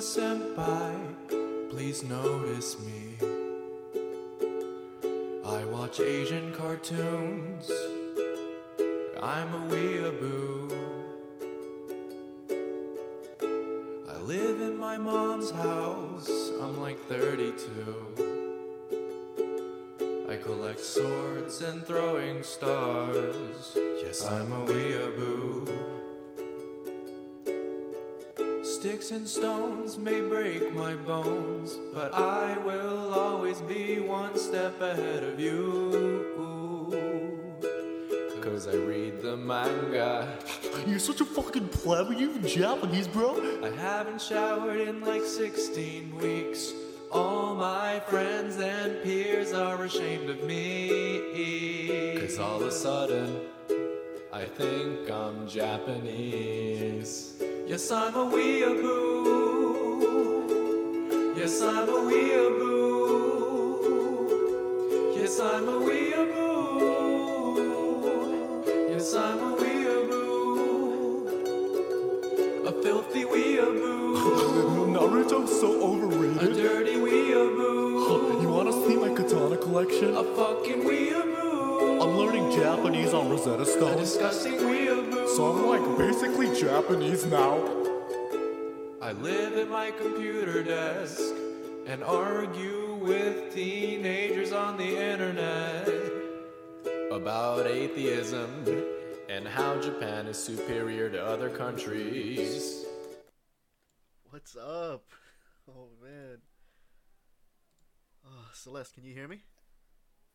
senpai, please notice me. I watch Asian cartoons. I'm a weeaboo. I live in my mom's house. I'm like 32. I collect swords and throwing stars. Yes, I'm a weeaboo. Sticks and stones may break my bones, but I will always be one step ahead of you. Cause I read the manga. You're such a fucking pleb. You even Japanese, bro? I haven't showered in like 16 weeks. All my friends and peers are ashamed of me. Cause all of a sudden, I think I'm Japanese. Yes, I'm a weeaboo. Yes, I'm a weeaboo. Yes, I'm a weeaboo. Yes, I'm a weeaboo. A filthy weeaboo. Naruto's so overrated. A dirty weeaboo. You wanna see my katana collection? A fucking weeaboo. I'm learning Japanese on Rosetta Stone. A disgusting weeaboo. So I'm like basically Japanese now. I live at my computer desk and argue with teenagers on the internet about atheism and how Japan is superior to other countries. What's up? Oh man. Oh, Celeste, can you hear me?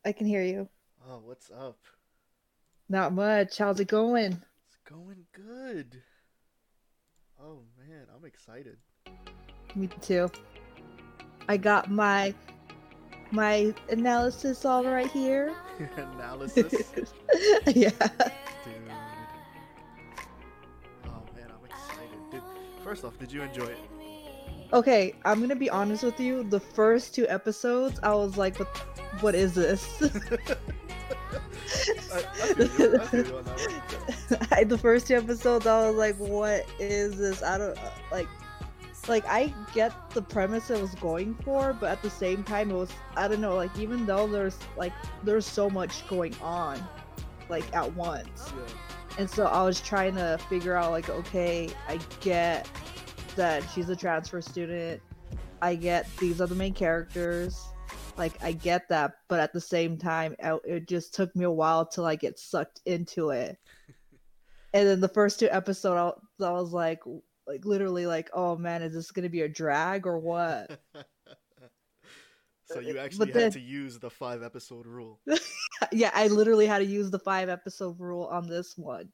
I can hear you. Oh, what's up? Not much. How's it going? It's going good. Oh man, I'm excited. Me too. I got my my analysis all right here. Analysis. yeah. Dude. Oh man, I'm excited. Did, first off, did you enjoy it? Okay, I'm gonna be honest with you. The first two episodes, I was like, "What? What is this?" I, I feel you. I feel you on that one. I, the first two episodes, I was like, "What is this?" I don't uh, like. Like I get the premise it was going for, but at the same time, it was I don't know. Like even though there's like there's so much going on, like at once, Yeah. and so I was trying to figure out like, okay, I get that she's a transfer student. I get these are the main characters. Like I get that, but at the same time, I- it just took me a while to like get sucked into it. And then the first two episodes, I, I was like, like literally, like, oh man, is this gonna be a drag or what? so you Uh, actually but had then- to use the five episode rule. yeah, I literally had to use the five episode rule on this one.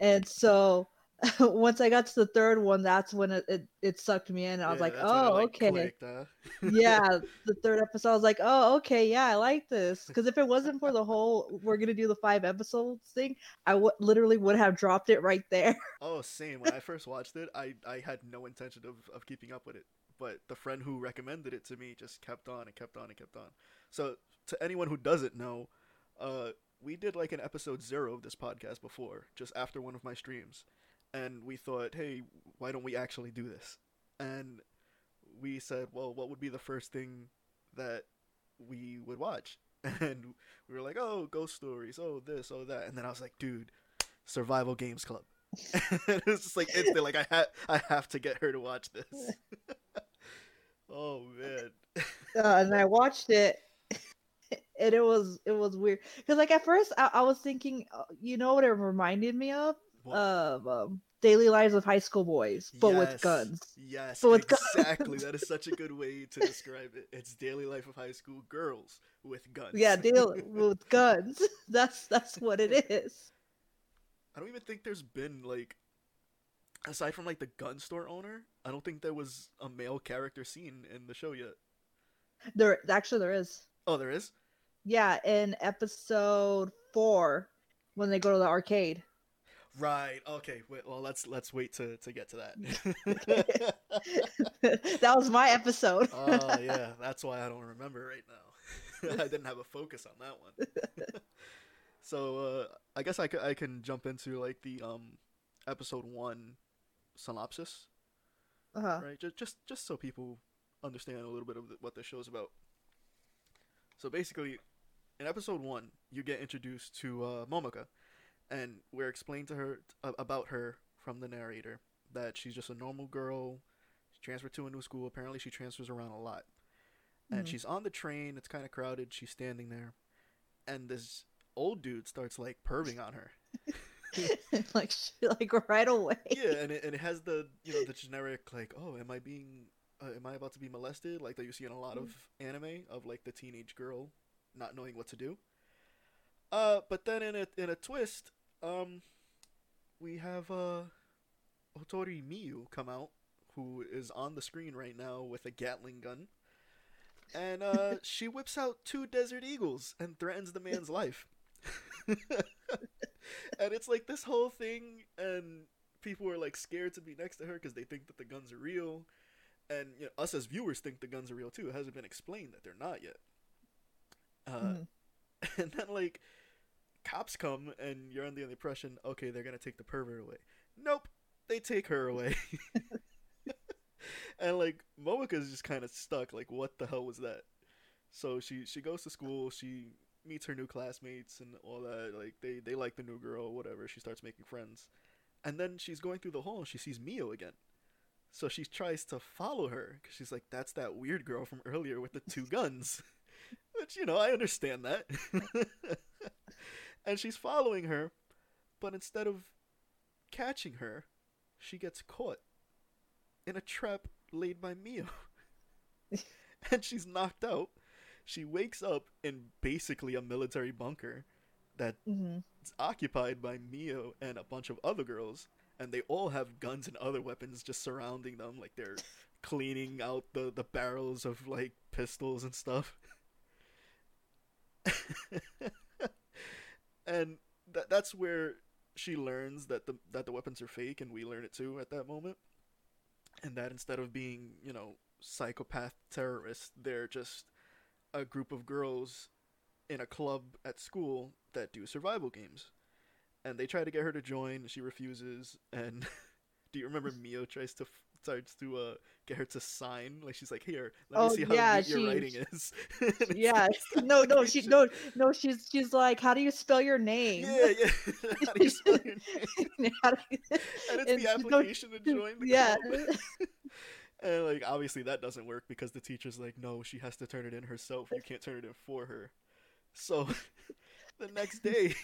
And so once I got to the third one, that's when it, it, it sucked me in. I was Yeah, like, that's when it, oh, like, okay. clicked, huh? yeah, the third episode, I was like, oh, okay, yeah, I like this. Because if it wasn't for the whole, we're going to do the five episodes thing, I w- literally would have dropped it right there. Oh, same. When I first watched it, I, I had no intention of, of keeping up with it. But the friend who recommended it to me just kept on and kept on and kept on. So, to anyone who doesn't know, uh, we did like an episode zero of this podcast before, just after one of my streams. And we thought, hey, why don't we actually do this? And we said, well, what would be the first thing that we would watch? And we were like, oh, ghost stories, oh, this, oh, that. And then I was like, dude, Survival Games Club. it was just like instant. Like I had, I have to get her to watch this. oh man. uh, and I watched it. And it was it was weird because like at first I, I was thinking uh, you know what it reminded me of? Of um, Daily Lives of High School Boys but with guns Yes, But with guns. exactly. that is such a good way to describe it. It's daily life of high school girls with guns. yeah deal with guns that's that's what it is I don't even think there's been like, aside from like the gun store owner, I don't think there was a male character seen in the show yet. there actually there is Oh, there is. Yeah, in episode four, when they go to the arcade. Right. Okay. Wait, well, let's let's wait to to get to that. that was my episode. oh yeah, that's why I don't remember right now. I didn't have a focus on that one. so uh, I guess I can jump into like the um episode one synopsis. Uh-huh. right? Just just just so people understand a little bit of the, what the show's about. So basically, in episode one, you get introduced to uh, Momoka, and we're explained to her uh, about her from the narrator that she's just a normal girl. She transferred to a new school. Apparently, she transfers around a lot, and Mhm. she's on the train. It's kind of crowded. She's standing there, and this old dude starts like perving on her. like like right away. yeah, and it, and it has the you know the generic like, oh, am I being, uh, am I about to be molested? Like that you see in a lot of anime of like the teenage girl not knowing what to do. Uh, but then in a in a twist, um, we have uh, Otori Miyu come out, who is on the screen right now with a Gatling gun, and uh, she whips out two Desert Eagles and threatens the man's life. and it's like this whole thing, and people are like scared to be next to her because they think that the guns are real, and you know, us as viewers think the guns are real too. It hasn't been explained that they're not yet. Uh, Mhm. and then like cops come, and you're under the impression, okay, they're gonna take the pervert away. Nope, they take her away. and like Momoka's just kind of stuck. Like, what the hell was that? So she she goes to school. She meets her new classmates and all that. Like they they like the new girl, whatever. She starts making friends, and then she's going through the hall and she sees Mio again. So she tries to follow her because she's like, "That's that weird girl from earlier with the two guns." Which you know, I understand that. And she's following her, but instead of catching her, she gets caught in a trap laid by Mio. and she's knocked out. She wakes up in basically a military bunker that's hmm occupied by Mio and a bunch of other girls, and they all have guns and other weapons just surrounding them, like they're cleaning out the, the barrels of like pistols and stuff. and that that's where she learns that the that the weapons are fake, and we learn it too at that moment. And that instead of being, you know, psychopath terrorists, they're just a group of girls in a club at school that do survival games. And they try to get her to join, and she refuses. And do you remember Mio tries to starts to uh, get her to sign? Like she's like, "Here, let Oh, me see how yeah, neat your she- writing is." Yeah. like- No, no, she no, no. She's she's like, how do you spell your name? Yeah, yeah. how do you spell your name? How do you- And it's And the no- application to join the yeah. club. and like obviously that doesn't work because the teacher's like, no, she has to turn it in herself. You can't turn it in for her. So the next day,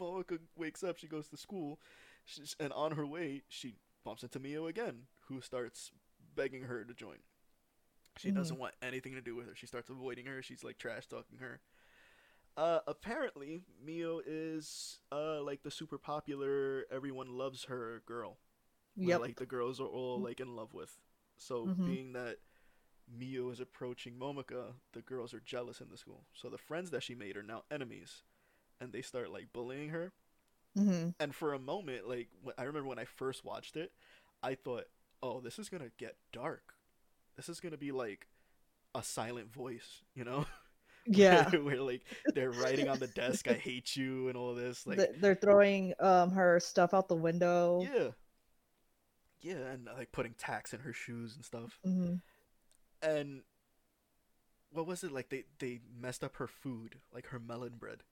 Momoka wakes up. She goes to school, and on her way, she bumps into Mio again, who starts begging her to join. She Mhm. doesn't want anything to do with her. She starts avoiding her. She's like trash talking her. Uh, apparently, Mio is uh like the super popular, everyone loves her girl Yeah. Like the girls are all like in love with. So Mhm. being that Mio is approaching Momoka, the girls are jealous in the school. So the friends that she made are now enemies, and they start like bullying her. hmm And for a moment, like I remember when I first watched it, I thought, "Oh, this is gonna get dark. This is gonna be like a silent voice, you know?" Yeah. where like they're writing on the desk, "I hate you" and all this. Like, They're throwing um her stuff out the window. yeah, yeah, and like putting tacks in her shoes and stuff. hmm and what was it like they they messed up her food like her melon bread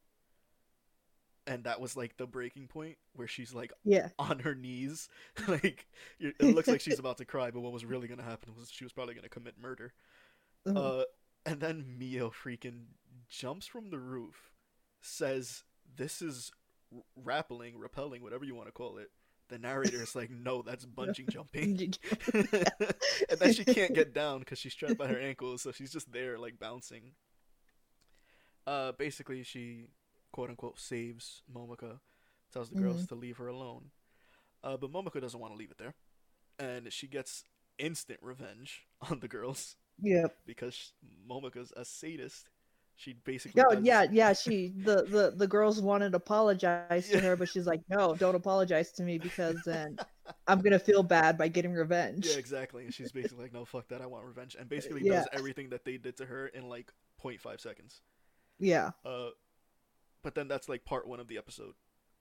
and that was like the breaking point where she's like Yeah. on her knees like it looks like she's about to cry but what was really going to happen was she was probably going to commit murder Mhm. uh and then mio freaking jumps from the roof says this is r- rappelling repelling whatever you want to call it the narrator is like no that's bungee jumping and then she can't get down because she's trapped by her ankles, so she's just there like bouncing. Uh, basically, she quote unquote saves Momoka, tells the girls to leave her alone. Uh, but Momoka doesn't want to leave it there, and she gets instant revenge on the girls Yep. because Momoka's a sadist. She basically Yeah, does- yeah, yeah. She the, the the girls wanted to apologize to her, but she's like, no, don't apologize to me because then I'm gonna feel bad by getting revenge. Yeah, exactly. And she's basically like, "No, fuck that. I want revenge." And basically Yeah. does everything that they did to her in like 0.5 seconds. Yeah. Uh, but then that's like part one of the episode,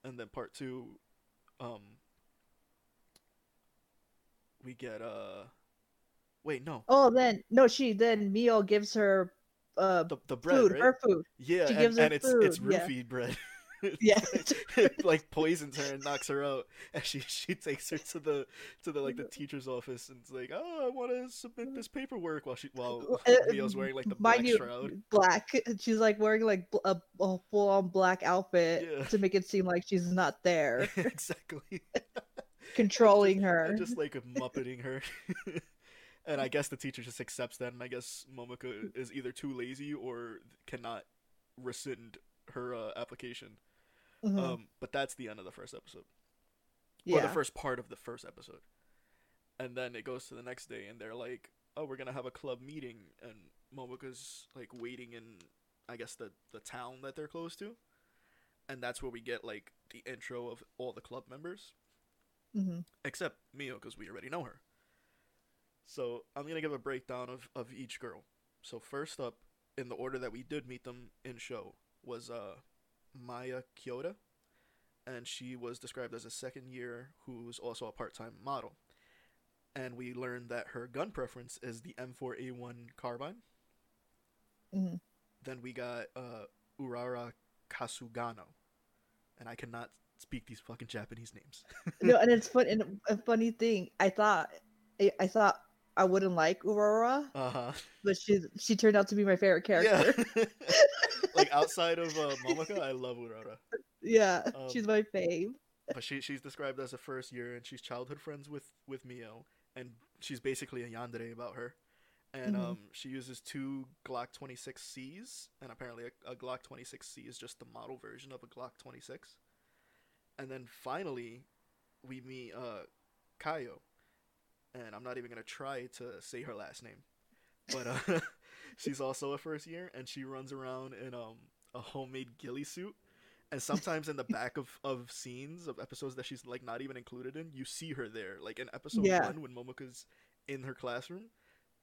and then part two, um, we get uh, Wait, no. Oh, then no, she then Mio gives her uh The the bread, food, right? her food. Yeah, she and, gives her and it's it's food, yeah. bread. Yeah. it like poisons her and knocks her out, and she she takes her to the to the like the teacher's office and it's like, oh, I want to submit this paperwork while she while Uh, Mio's wearing like the black you, shroud. black. She's like wearing like a, a full on black outfit Yeah. to make it seem like she's not there, exactly. controlling And her. just like muppeting her. and I guess the teacher just accepts that, and I guess Momoko is either too lazy or cannot rescind her uh, application. Mhm. Um, but that's the end of the first episode, or the first part of the first episode. And then it goes to the next day, and they're like, "Oh, we're gonna have a club meeting," and Momoka's like waiting in, I guess the the town that they're close to, and that's where we get like the intro of all the club members Mhm. except Mio because we already know her. So I'm gonna give a breakdown of, of each girl. So first up, in the order that we did meet them in show, was uh, Maya Kyodo, and she was described as a second year who's also a part time model. And we learned that her gun preference is the M4A1 carbine. Mhm. Then we got uh, Urara Kasugano, and I cannot speak these fucking Japanese names. no, and it's fun. And a funny thing, I thought, I, I thought I wouldn't like Urara, Uh huh. but she she turned out to be my favorite character. Yeah. like outside of uh, Momoko, I love Urara. Yeah, Um, she's my fave. But she she's described as a first year, and she's childhood friends with with Mio, and she's basically a yandere about her. And Mhm. um, she uses two Glock 26Cs, and apparently a, a Glock 26C is just the model version of a Glock 26. And then finally, we meet uh, Kayo, and I'm not even gonna try to say her last name, but uh, she's also a first year, and she runs around in um a homemade ghillie suit. And sometimes in the back of, of scenes of episodes that she's like not even included in, you see her there. Like in episode Yeah. one, when Momoka's in her classroom,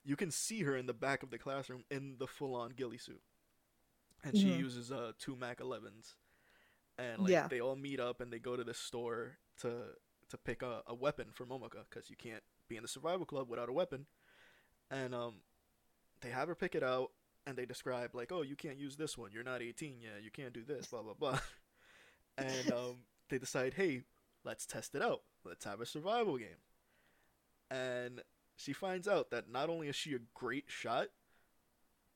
you can see her in the back of the classroom in the full on ghillie suit. And she Mhm. uses uh two Mac 11s. And like Yeah. they all meet up and they go to the store to to pick a, a weapon for Momoka because you can't be in the survival club without a weapon. And um, they have her pick it out and they describe like, oh, you can't use this one. You're not 18 yet. You can't do this. Blah blah blah. and um, they decide, hey, let's test it out. Let's have a survival game. And she finds out that not only is she a great shot,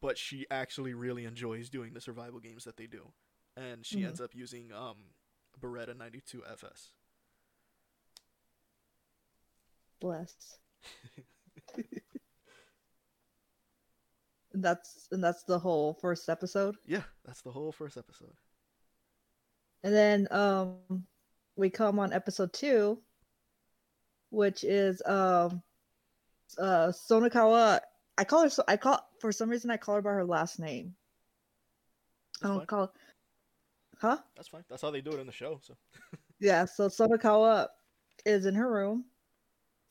but she actually really enjoys doing the survival games that they do. And she Mhm. ends up using um, Beretta 92 FS. Bless. and that's and that's the whole first episode. Yeah, that's the whole first episode. And then um we come on episode two, which is um uh Sonokawa. I call her so I call for some reason I call her by her last name. I don't fine. call Huh? That's fine. That's how they do it in the show. So Yeah, so Sonokawa is in her room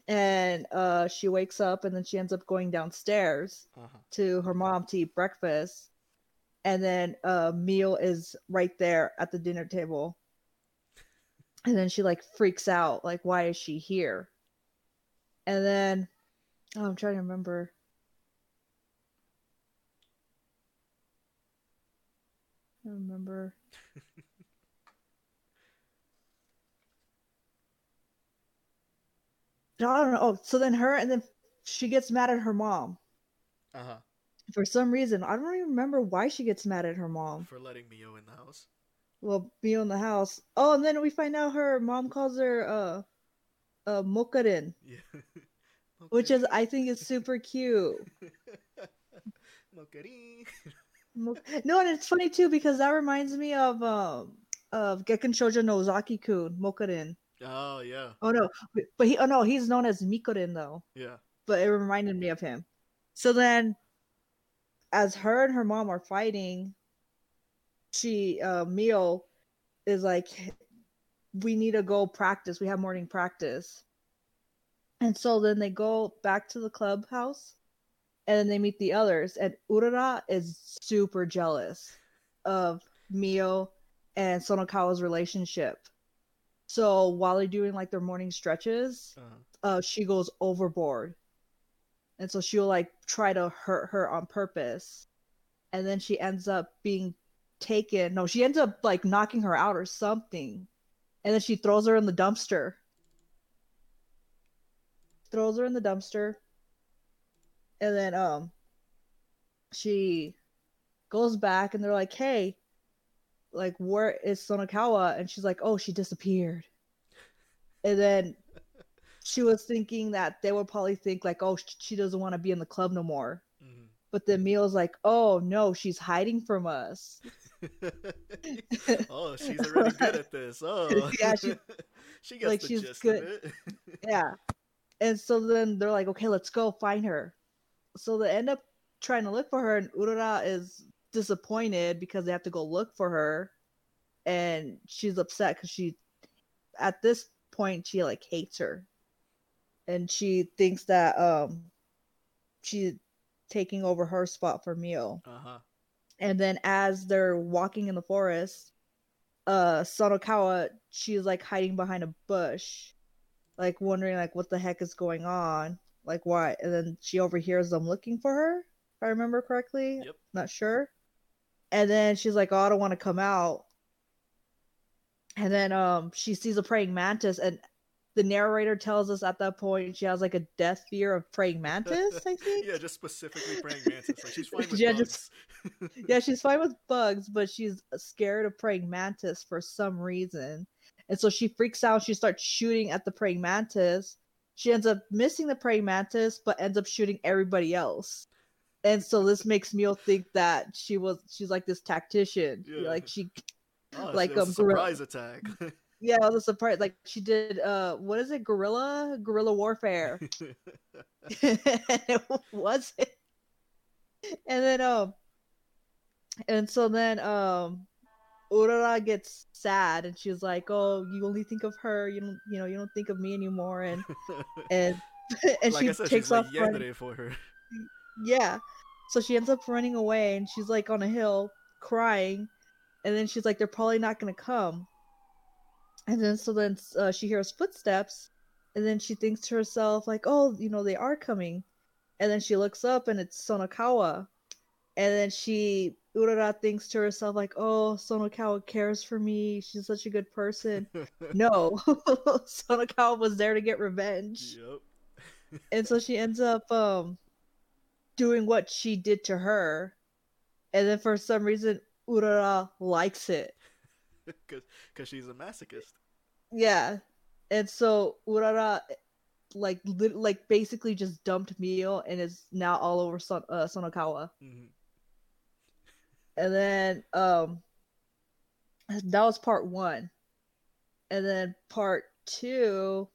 and uh she wakes up and then she ends up going downstairs uh-huh. to her mom to eat breakfast. And then uh Mio is right there at the dinner table. And then she like freaks out like why is she here? And then oh, i'm trying to remember. I remember No, I don't know. Oh, so then her and then she gets mad at her mom uh-huh. for some reason. I don't even remember why she gets mad at her mom. For letting Mio in the house. Well, be in the house. Oh, and then we find out her mom calls her uh uh Mokarin, Yeah. which is I think is super cute. Mokari. Mo- No, and it's funny too because that reminds me of um of Gekkan Shoujo Nozaki-kun, Mokarin. Oh yeah, Oh no, but- he oh no, he's known as Mikorin though. yeah. but it reminded me of him. So then, as her and her mom are fighting, she uh Mio is like, "We need to go practice. We have morning practice." And so then they go back to the clubhouse, and then they meet the others. And Urara is super jealous of Mio and Sonokawa's relationship. So while they're doing like their morning stretches, Uh-huh. uh, she goes overboard. And so she'll like try to hurt her on purpose. And then she ends up being taken. No she ends up like knocking her out or something. And then she throws her in the dumpster. Throws her in the dumpster. And then um she goes back and they're like hey like where is sonokawa and she's like oh she disappeared and then she was thinking that they would probably think like oh she doesn't want to be in the club no more Mhm. but then Mio's like oh no she's hiding from us oh, she's already good at this. Oh, Yeah, she- she gets like, the she's gist good. of it. yeah and so then they're like okay let's go find her so they end up trying to look for her and urara is disappointed because they have to go look for her and she's upset because she at this point she like hates her and she thinks that um she's taking over her spot for Mio. uh huh. And then as they're walking in the forest, uh Sonokawa, she's like hiding behind a bush, like wondering like what the heck is going on, like why. And then she overhears them looking for her, if I remember correctly. Yep. Not sure. And then she's like, "Oh, I don't want to come out." And then um she sees a praying mantis and the narrator tells us at that point she has like a death fear of praying mantis, I think. yeah, just specifically praying mantis. Like she's fine with Yeah, bugs. just- yeah, she's fine with bugs, but she's scared of praying mantis for some reason. And so she freaks out. She starts shooting at the praying mantis. She ends up missing the praying mantis, but ends up shooting everybody else. And so this makes Mio think that she was she's like this tactician. Yeah. Like she Oh, like, it's a um, gorilla- surprise attack. yeah, it was a surprise. Like she did uh what is it? Guerrilla? Guerrilla warfare. it wasn't. And then um and so then um Urara gets sad and she's like, Oh, you only think of her, you don't you know, you don't think of me anymore and and and like she said, takes off like running. for her. Yeah. So she ends up running away and she's like on a hill crying. And then she's like, they're probably not going to come. And then so then uh, she hears footsteps. And then she thinks to herself, like, oh, you know, they are coming. And then she looks up and it's Sonokawa. And then she, Urara thinks to herself, like, oh, Sonokawa cares for me. She's such a good person. no, Sonokawa was there to get revenge yep. and so she ends up um doing what she did to her and then for some reason urara likes it. Because she's a masochist. yeah and so urara like lit- like basically just dumped mio and is now all over Son- uh, sonokawa. Mhm. and then um that was part one. And then part two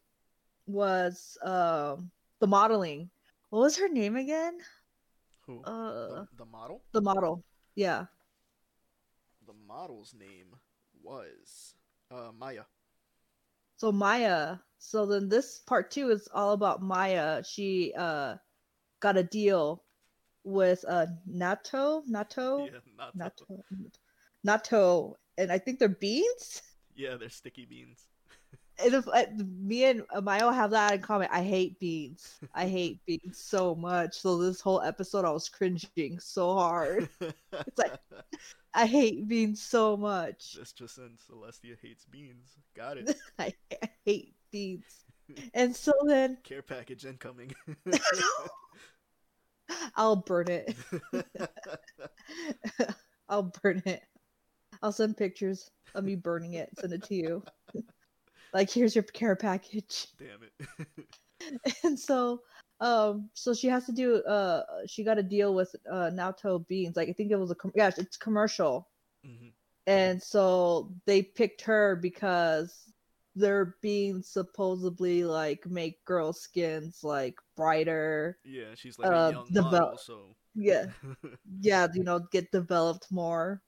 was um the modeling. What was her name again Who? uh the, the model? the model. Yeah. The model's name was uh, Maya. so maya. So then this part two is all about maya. She uh got a deal with uh nato? Nato? Yeah, not nato. Nato. And i think they're beans? Yeah, they're sticky beans. Uh, me and Mayo have that in common, I hate beans. I hate beans so much. So this whole episode, I was cringing so hard. It's like- I hate beans so much. This just in Celestia hates beans. Got it. I, I hate beans. And so then Care package incoming. I'll burn it. I'll burn it. I'll send pictures of me burning it. Send it to you. Like here's your care package. Damn it. and so um so she has to do uh she got a deal with uh Naoto Beans like I think it was a com- yeah it's commercial Mhm. and so they picked her because their beans supposedly like make girl skins like brighter Yeah, she's like Uh, a young the model, so. yeah yeah you know get developed more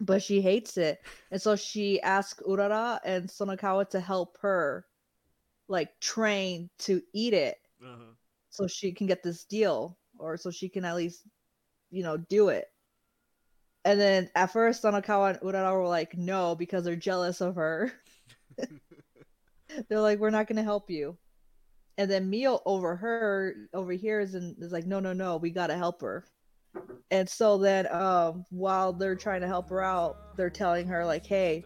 but she hates it and so she asked Urara and Sonokawa to help her like train to eat it uh-huh. so she can get this deal or so she can at least you know do it and then at first Sonokawa and Urara were like no because they're jealous of her they're like we're not going to help you And then Mio over her overhears and is like, no, no, no, we gotta help her. And so then um while they're trying to help her out, they're telling her like, hey,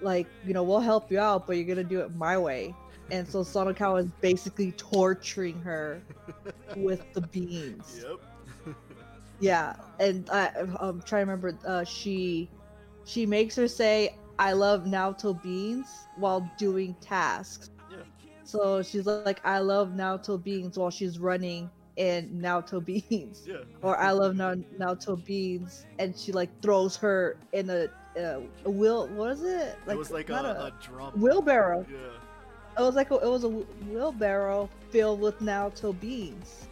like, you know, we'll help you out, but you're gonna do it my way. And so Sonokawa is basically torturing her with the beans. Yep. Yeah, and I, I'm trying to remember. Uh, she she makes her say, "I love Naoto beans" while doing tasks. Yeah. So she's like, "I love Naoto beans" while she's running in Naoto beans, Yeah. or "I love Na- Naoto beans," and she like throws her in a, a, a wheel. What is it? Like, it was like a, not a, drum. wheelbarrow. Yeah. It was like a, it was a wheelbarrow filled with Naoto beans,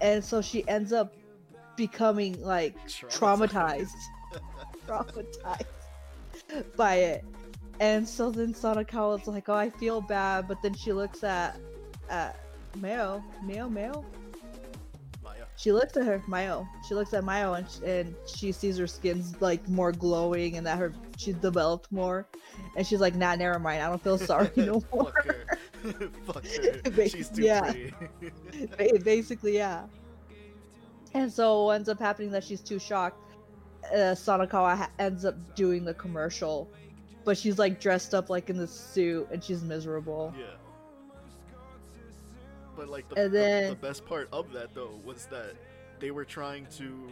and so she ends up becoming like traumatized, traumatized by it. And so then Sonokawa's like, "Oh, I feel bad," but then she looks at at Mayo, Mayo, Mayo. Maya. She looks at her Mayo. She looks at Mayo and sh- and she sees her skin's like more glowing and that her she's developed more, and she's like, "Nah, never mind. I don't feel sorry no more." Fuck her. Fuck her. She's too yeah. pretty. Basically yeah and so what ends up happening that she's too shocked uh, Sonokawa ha- ends up doing the commercial but she's like dressed up like in this suit and she's miserable yeah. But like the, And the- then- the best part of that though was that they were trying to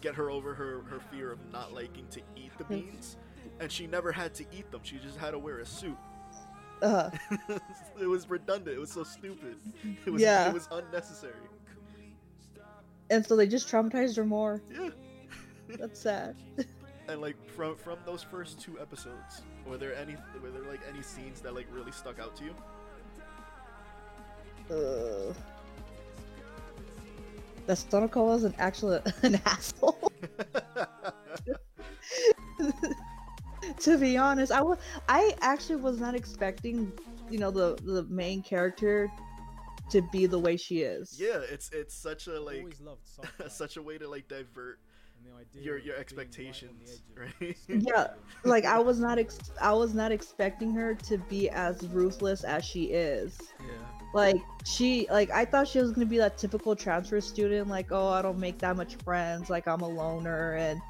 get her over her, her fear of not liking to eat the Hmm. beans. And she never had to eat them. She just had to wear a suit. Uh-huh. it was redundant. It was so stupid. It was Yeah. it was unnecessary. and so they just traumatized her more Yeah. that's sad And like from from those first two episodes, were there any were there like any scenes that like really stuck out to you? Uh, that Sonokawa is an actual an asshole. To be honest, I was I actually was not expecting, you know, the the main character to be the way she is. yeah, it's it's such a like always loved such a way to like divert and the idea your of your being right on the expectations, right? Yeah, like I was not ex- I was not expecting her to be as ruthless as she is. yeah. Like she like I thought she was going to be that typical transfer student like, "Oh, I don't make that much friends, like I'm a loner and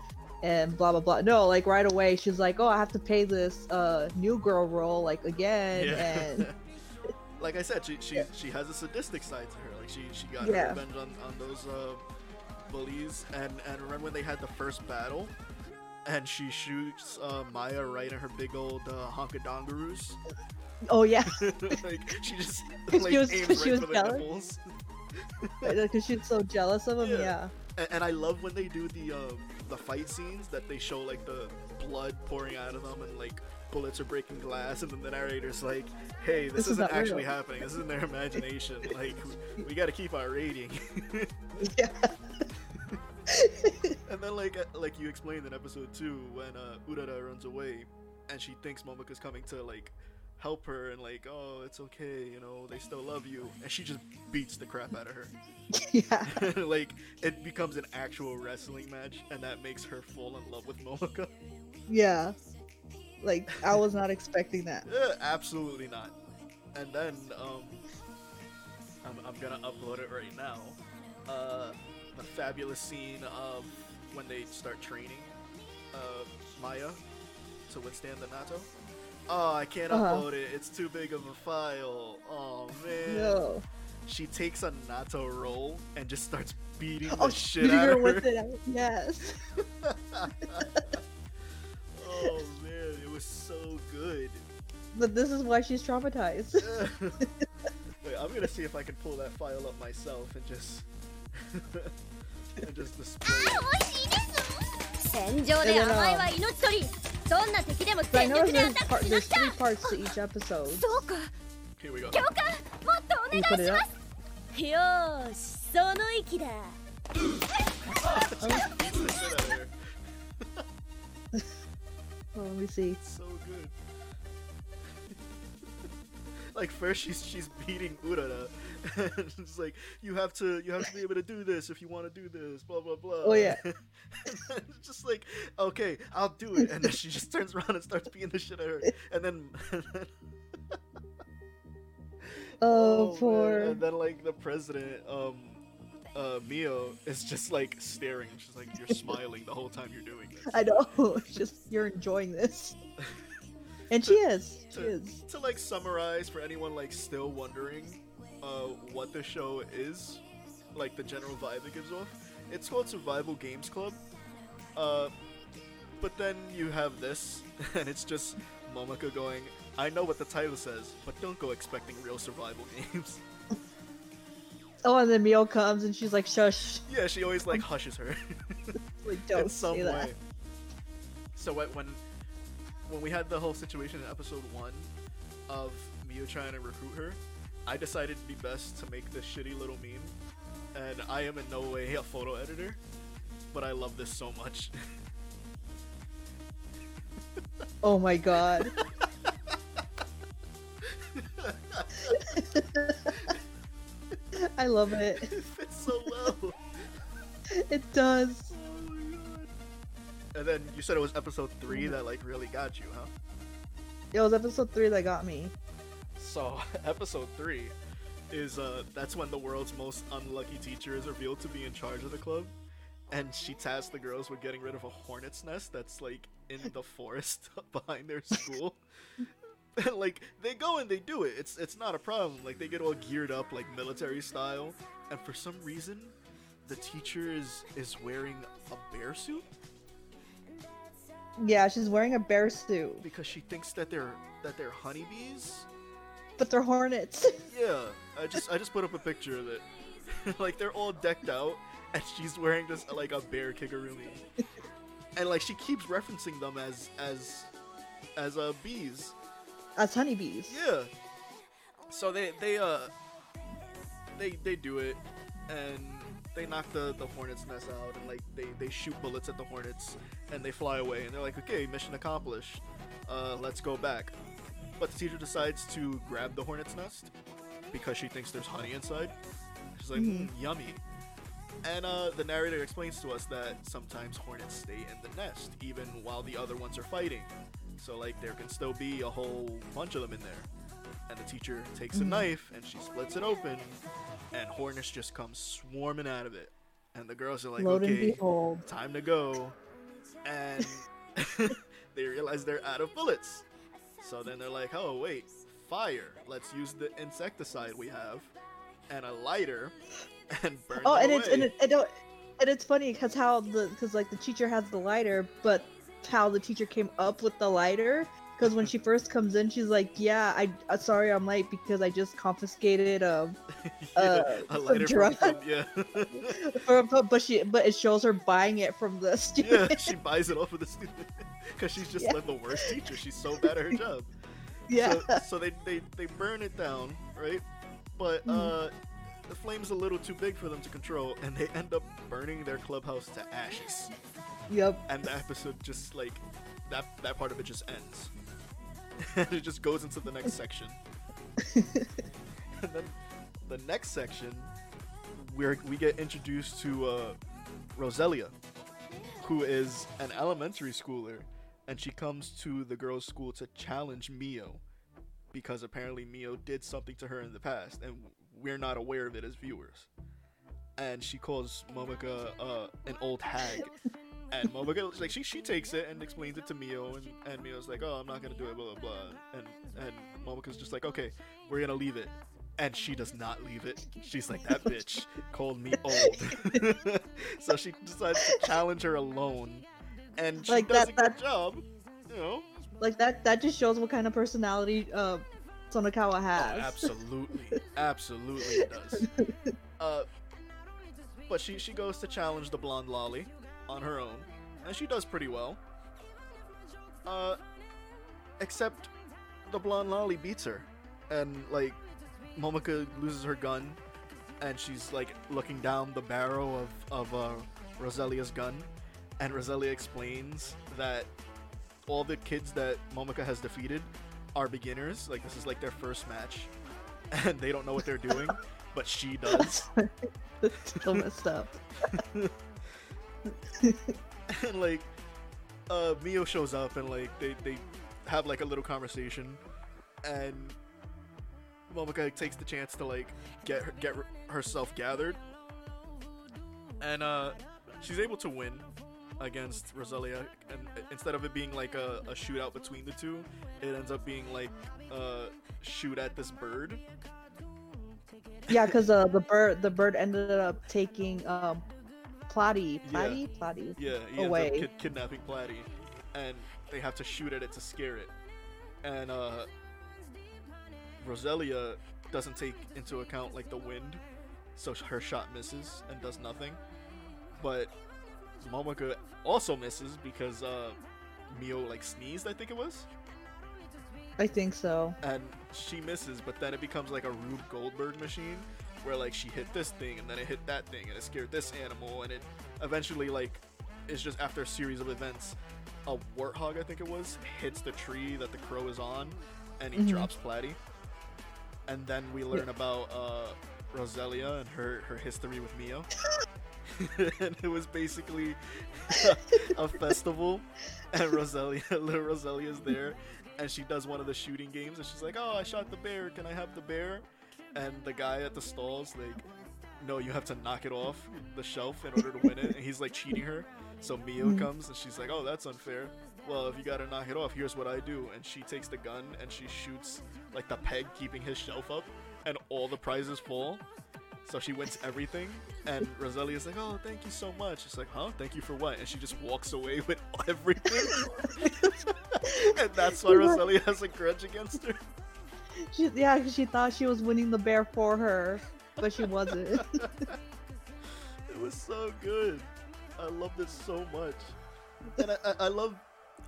and blah blah blah." No, like right away she's like, "Oh, I have to pay this uh new girl role like again." And like I said, she she, she has a sadistic side to her. Like she she got Yeah. revenge on, on those uh, bullies. And and remember when they had the first battle, and she shoots uh, Maya right in her big old uh, honkadongaroos. oh yeah, like she just like she was- aims 'cause she right was for the jealous? because she's so jealous of him. Yeah. yeah. And, and I love when they do the uh, the fight scenes that they show like the blood pouring out of them and like bullets are breaking glass, and then the narrator's like, "Hey, this, This is isn't real." actually happening. This is in their imagination. like, we, we got to keep our rating." Yeah. And then like uh, like you explained in episode two when uh, Urara runs away, and she thinks Momoka's coming to like help her and like, "Oh, it's okay, you know, they still love you," and she just beats the crap out of her. yeah. like it becomes an actual wrestling match, and that makes her fall in love with Momoka. Yeah. Like I was not expecting that. Yeah, absolutely not. And then um, I'm, I'm gonna upload it right now. Uh, the fabulous scene of when they start training uh, Maya to withstand the natto. Oh, I can't Uh-huh. upload it. It's too big of a file. Oh man. No. She takes a natto roll and just starts beating the Oh, shit beating out of her. with it. Yes. oh man, it was so good. But this is why she's traumatized. Wait, I'm gonna see if I can pull that file up myself and just and just display. it. 戦場で甘いは命取りどんな敵でも But I 全 know 力でア there's, タッ part, クしな there's くちゃ three parts to each episode. そうか Here we go. 教官もっとお Can you 願い put し it ま up? すよーしその息だ Beats the shit out of her. Oh, let me see. like first she's she's beating Urara, and it's like you have to you have to be able to do this if you want to do this. Blah blah blah. Oh, yeah. and then it's just like okay, I'll do it, and then she just turns around and starts beating the shit out of her, and then. Oh, man. poor. And then like the president, um, uh, Mio is just like staring. She's like, "You're smiling the whole time you're doing this." I know. It's just you're enjoying this, and she is. She to, is. to like summarize for anyone like still wondering uh, what the show is, like the general vibe it gives off. It's called Survival Games Club. Uh, but then you have this, and it's just Momoko going, "I know what the title says, but don't go expecting real survival games." Oh, and then Mio comes and she's like, "Shush!" yeah, she always like hushes her. Like, don't in some say that. So what when when we had the whole situation in episode one of Mio trying to recruit her, I decided it'd be best to make this shitty little meme. And I am in no way a photo editor, but I love this so much. Oh my god. I love it. it fits so well. It does. My god. And then you said it was episode three that like really got you, huh? It was episode three that got me. So episode three is uh that's when the world's most unlucky teacher is revealed to be in charge of the club. And she tasks the girls with getting rid of a hornet's nest that's like in the forest behind their school. and like they go and they do it. It's it's not a problem. Like they get all geared up like military style. And for some reason the teacher is is wearing a bear suit Yeah, she's wearing a bear suit, because she thinks that they're that they're honeybees. but they're hornets. Yeah, I just I just put up a picture of it. like they're all decked out, and she's wearing just like a bear kigurumi, and like she keeps referencing them as as as uh bees. As honeybees. Yeah. So they they uh they they do it, and they knock the the hornet's nest out, and like they they shoot bullets at the hornets, and they fly away, and they're like, okay, mission accomplished. Uh, let's go back. But the teacher decides to grab the hornet's nest because she thinks there's honey inside. She's like, Mhm. mm, yummy. And uh, the narrator explains to us that sometimes hornets stay in the nest even while the other ones are fighting. So like there can still be a whole bunch of them in there. And the teacher takes a Mhm. knife and she splits it open, and hornets just come swarming out of it. And the girls are like, Lo and okay, time to go. And they realize they're out of bullets. So then they're like, oh, wait, fire. Let's use the insecticide we have and a lighter and burn Oh, and it's and away. it, and, it, and it's funny because how the because like the teacher has the lighter, but how the teacher came up with the lighter. Because when she first comes in, she's like, "Yeah, I uh, sorry I'm late because I just confiscated um yeah, uh, some lighter from, drug. from yeah. for, but, but she but it shows her buying it from the student. yeah, she buys it off of the student because she's just Yeah. like the worst teacher. She's so bad at her job. yeah. So, so they, they they burn it down, right? But Mhm. uh, the flame's a little too big for them to control, and they end up burning their clubhouse to ashes. Yep. And the episode just like that that part of it just ends. And it just goes into the next section. and then the next section, where we get introduced to uh, Roselia, who is an elementary schooler, and she comes to the girls' school to challenge Mio because apparently Mio did something to her in the past, and we're not aware of it as viewers. And she calls Momoka uh, an old hag. And Momoka, like, she, she takes it and explains it to Mio, and, and Mio's like, oh, I'm not gonna do it, blah, blah, blah. And, and Momoka's just like, okay, we're gonna leave it. And she does not leave it. She's like, that bitch called me old. so she decides to challenge her alone. And she Like does that- a good that- job. You know? Like that that just shows what kind of personality uh Sonokawa has. Oh, absolutely, absolutely it does. Uh, but she she goes to challenge the blonde lolly on her own, and she does pretty well. Uh, except the blonde lolly beats her, and like Momoka loses her gun, and she's like looking down the barrel of of uh, Roselia's gun, and Roselia explains that all the kids that Momoka has defeated are beginners. Like this is like their first match, and they don't know what they're doing, but she does. So messed up. and like, uh, Mio shows up, and like they they have like a little conversation, and Momoka takes the chance to like get her, get herself gathered, and uh, she's able to win against Roselia. And instead of it being like a, a shootout between the two, it ends up being like uh, shoot at this bird. Yeah, because uh, the bird the bird ended up taking um, Platy, Yeah. Platy, Platy. Yeah, he Away. ends up kid- kidnapping Platy, and they have to shoot at it to scare it. And uh, Roselia doesn't take into account like the wind, so her shot misses and does nothing. But Momoka also misses because uh, Mio like sneezed, I think it was, I think so. and she misses. But then it becomes like a Rube Goldberg machine, where like she hit this thing and then it hit that thing and it scared this animal, and it eventually like it's just after a series of events, a warthog I think it was hits the tree that the crow is on, and he Mhm. drops Platy. And then we learn about uh, Roselia and her her history with Mio. and it was basically a festival, and Roselia, little Roselia's there, and she does one of the shooting games, and she's like, "Oh, I shot the bear. Can I have the bear?" And the guy at the stalls like, "No, you have to knock it off the shelf in order to win it." And he's like cheating her. So Mio Mhm. comes and she's like, "Oh, that's unfair." Well, if you gotta knock it off, here's what I do. And she takes the gun and she shoots like the peg keeping his shelf up, and all the prizes fall. So she wins everything, and Roselia's like, "Oh, thank you so much." She's like, "Huh? Thank you for what?" And she just walks away with everything. and that's why Roselia has a grudge against her. She, yeah, she thought she was winning the bear for her, but she wasn't. It was so good. I loved it so much, and I, I, I love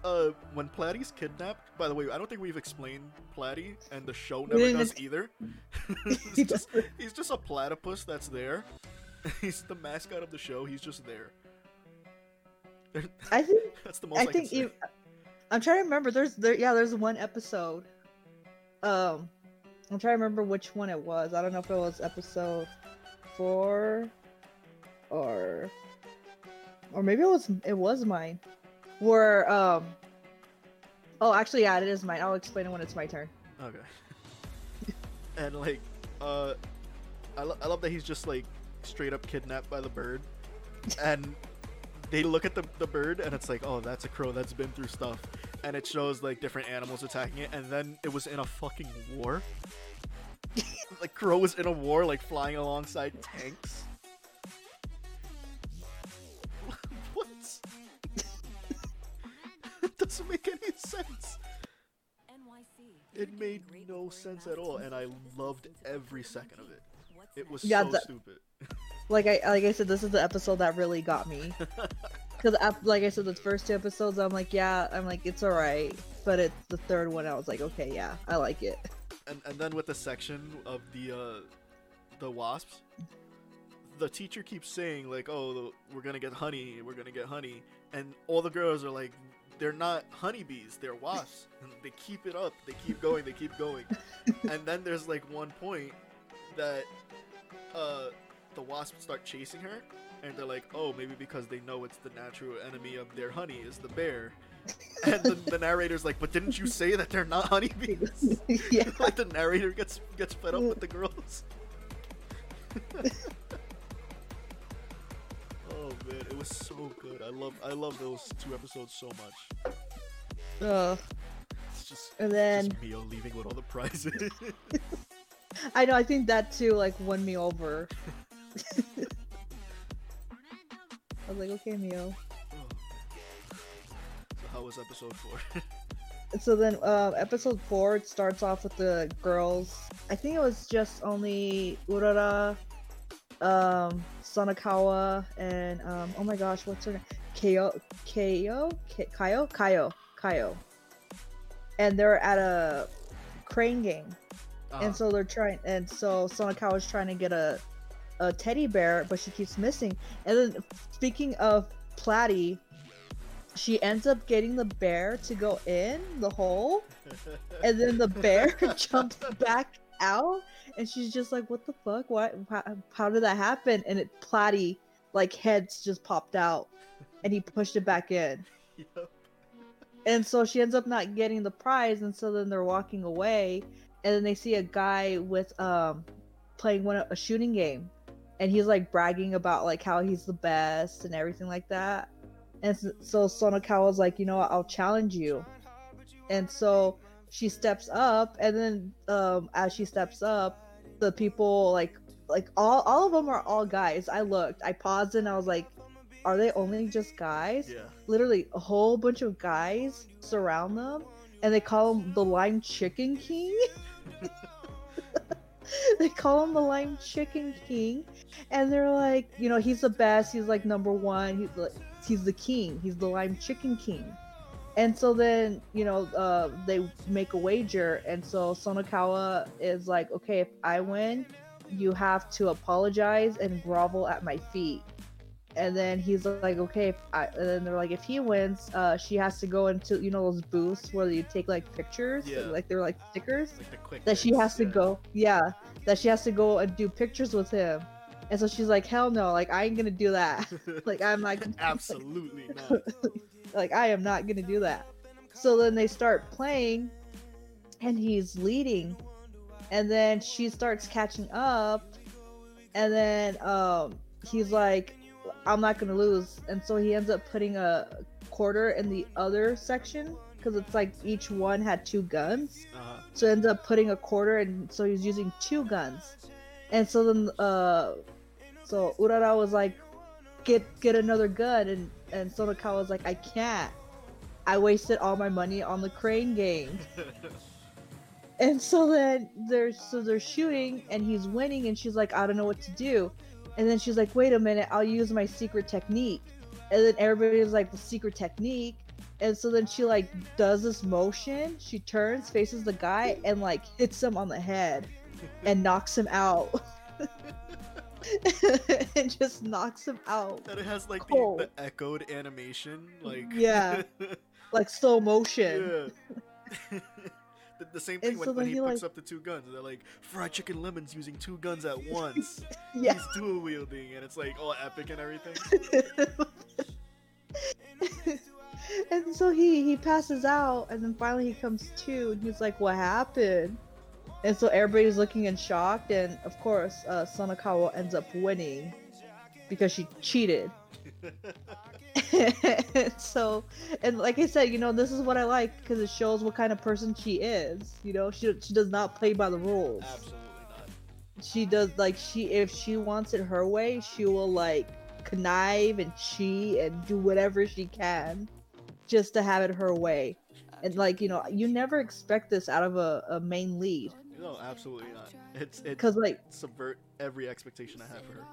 uh, when Platy's kidnapped. By the way, I don't think we've explained Platy, and the show never does either. He's, just, he's just a platypus that's there. He's the mascot of the show. He's just there. I think That's the most I, I think you, I'm trying to remember. There's there yeah. There's one episode. Um, I'm trying to remember which one it was. I don't know if it was episode four, or or maybe it was it was mine. Where um. Oh, actually, yeah, it is mine. I'll explain it when it's my turn. Okay. and like, uh, I, lo- I love that he's just like straight up kidnapped by the bird, and they look at the the bird and it's like, oh, that's a crow that's been through stuff, and it shows like different animals attacking it, and then it was in a fucking war. like crow was in a war, like flying alongside tanks. what? it doesn't make any sense. It made no sense at all, and I loved every second of it. It was Yeah, so the- stupid. Like I like I said, this is the episode that really got me. Because like I said, the first two episodes, I'm like, yeah, I'm like, it's alright. But it's the third one, I was like, okay, yeah, I like it. And and then with the section of the uh, the wasps, the teacher keeps saying like, "Oh, the, we're gonna get honey, we're gonna get honey," and all the girls are like, "They're not honeybees, they're wasps." And they keep it up, they keep going, they keep going, and then there's like one point that uh, the wasps start chasing her, and they're like, "Oh, maybe because they know it's the natural enemy of their honey is the bear." And the, the narrator's like, "But didn't you say that they're not honeybees?" yeah. like the narrator gets gets fed up with the girls. oh man, it was so good. I love I love those two episodes so much. Ugh. It's just And then just Mio leaving with all the prizes. I know I think that too like won me over. I was like, okay, Mio. Oh. So how was episode four? So then, uh, episode four it starts off with the girls. I think it was just only Urara, um, Sonokawa, and um, oh my gosh, what's her name? Kayo, Kayo, Kayo, Kayo, Kayo. And they're at a crane game, Uh, and so they're trying, and so Sonokawa's trying to get a a teddy bear, but she keeps missing. And then, speaking of Platy, she ends up getting the bear to go in the hole, and then the bear jumps back out, and she's just like, "What the fuck? What? How, how did that happen?" And it Platy like heads just popped out, and he pushed it back in. Yep. And so she ends up not getting the prize, and so then they're walking away, and then they see a guy with um playing one a shooting game, and he's like bragging about like how he's the best and everything like that. And so Sonokawa's like, you know, what, I'll challenge you. And so she steps up, and then um as she steps up, the people like like all all of them are all guys. I looked, I paused, and I was like, are they only just guys? Yeah. literally a whole bunch of guys surround them and they call him the lime chicken king they call him the lime chicken king and they're like you know he's the best he's like number one he's like he's the king he's the lime chicken king. And so then you know uh, they make a wager and so sonokawa is like okay if i win you have to apologize and grovel at my feet and then he's like okay I, and then they're like if he wins uh she has to go into you know those booths where you take like pictures? Yeah. like they're like stickers? Like the quick that she has to go yeah that she has to go and do pictures with him. And so she's like hell no like i ain't gonna do that. Like i'm not gonna Absolutely not. like i am not gonna do that. So then they start playing and he's leading. And then she starts catching up. And then um he's like i'm not gonna lose. And so he ends up putting a quarter in the other section because it's like each one had two guns. Uh-huh. so ends up putting a quarter and so he's using two guns. And so then uh so urara was like get get another gun. And and sonokawa was like i can't. I wasted all my money on the crane game and so then they're so they're shooting and he's winning and she's like i don't know what to do and then she's like wait a minute i'll use my secret technique. And then everybody's like the secret technique? And so then she like does this motion. She turns faces the guy and like hits him on the head and knocks him out. And just knocks him out. And it has like the, the echoed animation, like. Yeah. like slow motion. Yeah. the, the same thing And when, so when he he, picks like- up the two guns. They're like fried chicken lemons using two guns at once. yeah He's dual wielding, and it's like all epic and everything. and so he he passes out and then finally he comes to and he's like what happened and so everybody's looking in shock and of course uh ends up winning because she cheated and so and like i said you know this is what i like because it shows what kind of person she is you know she, she does not play by the rules Absolutely not. she does like she if she wants it her way she will like connive and cheat and do whatever she can just to have it her way and like you know you never expect this out of a, a main lead No, absolutely not. It's it because like subvert every expectation I have for her.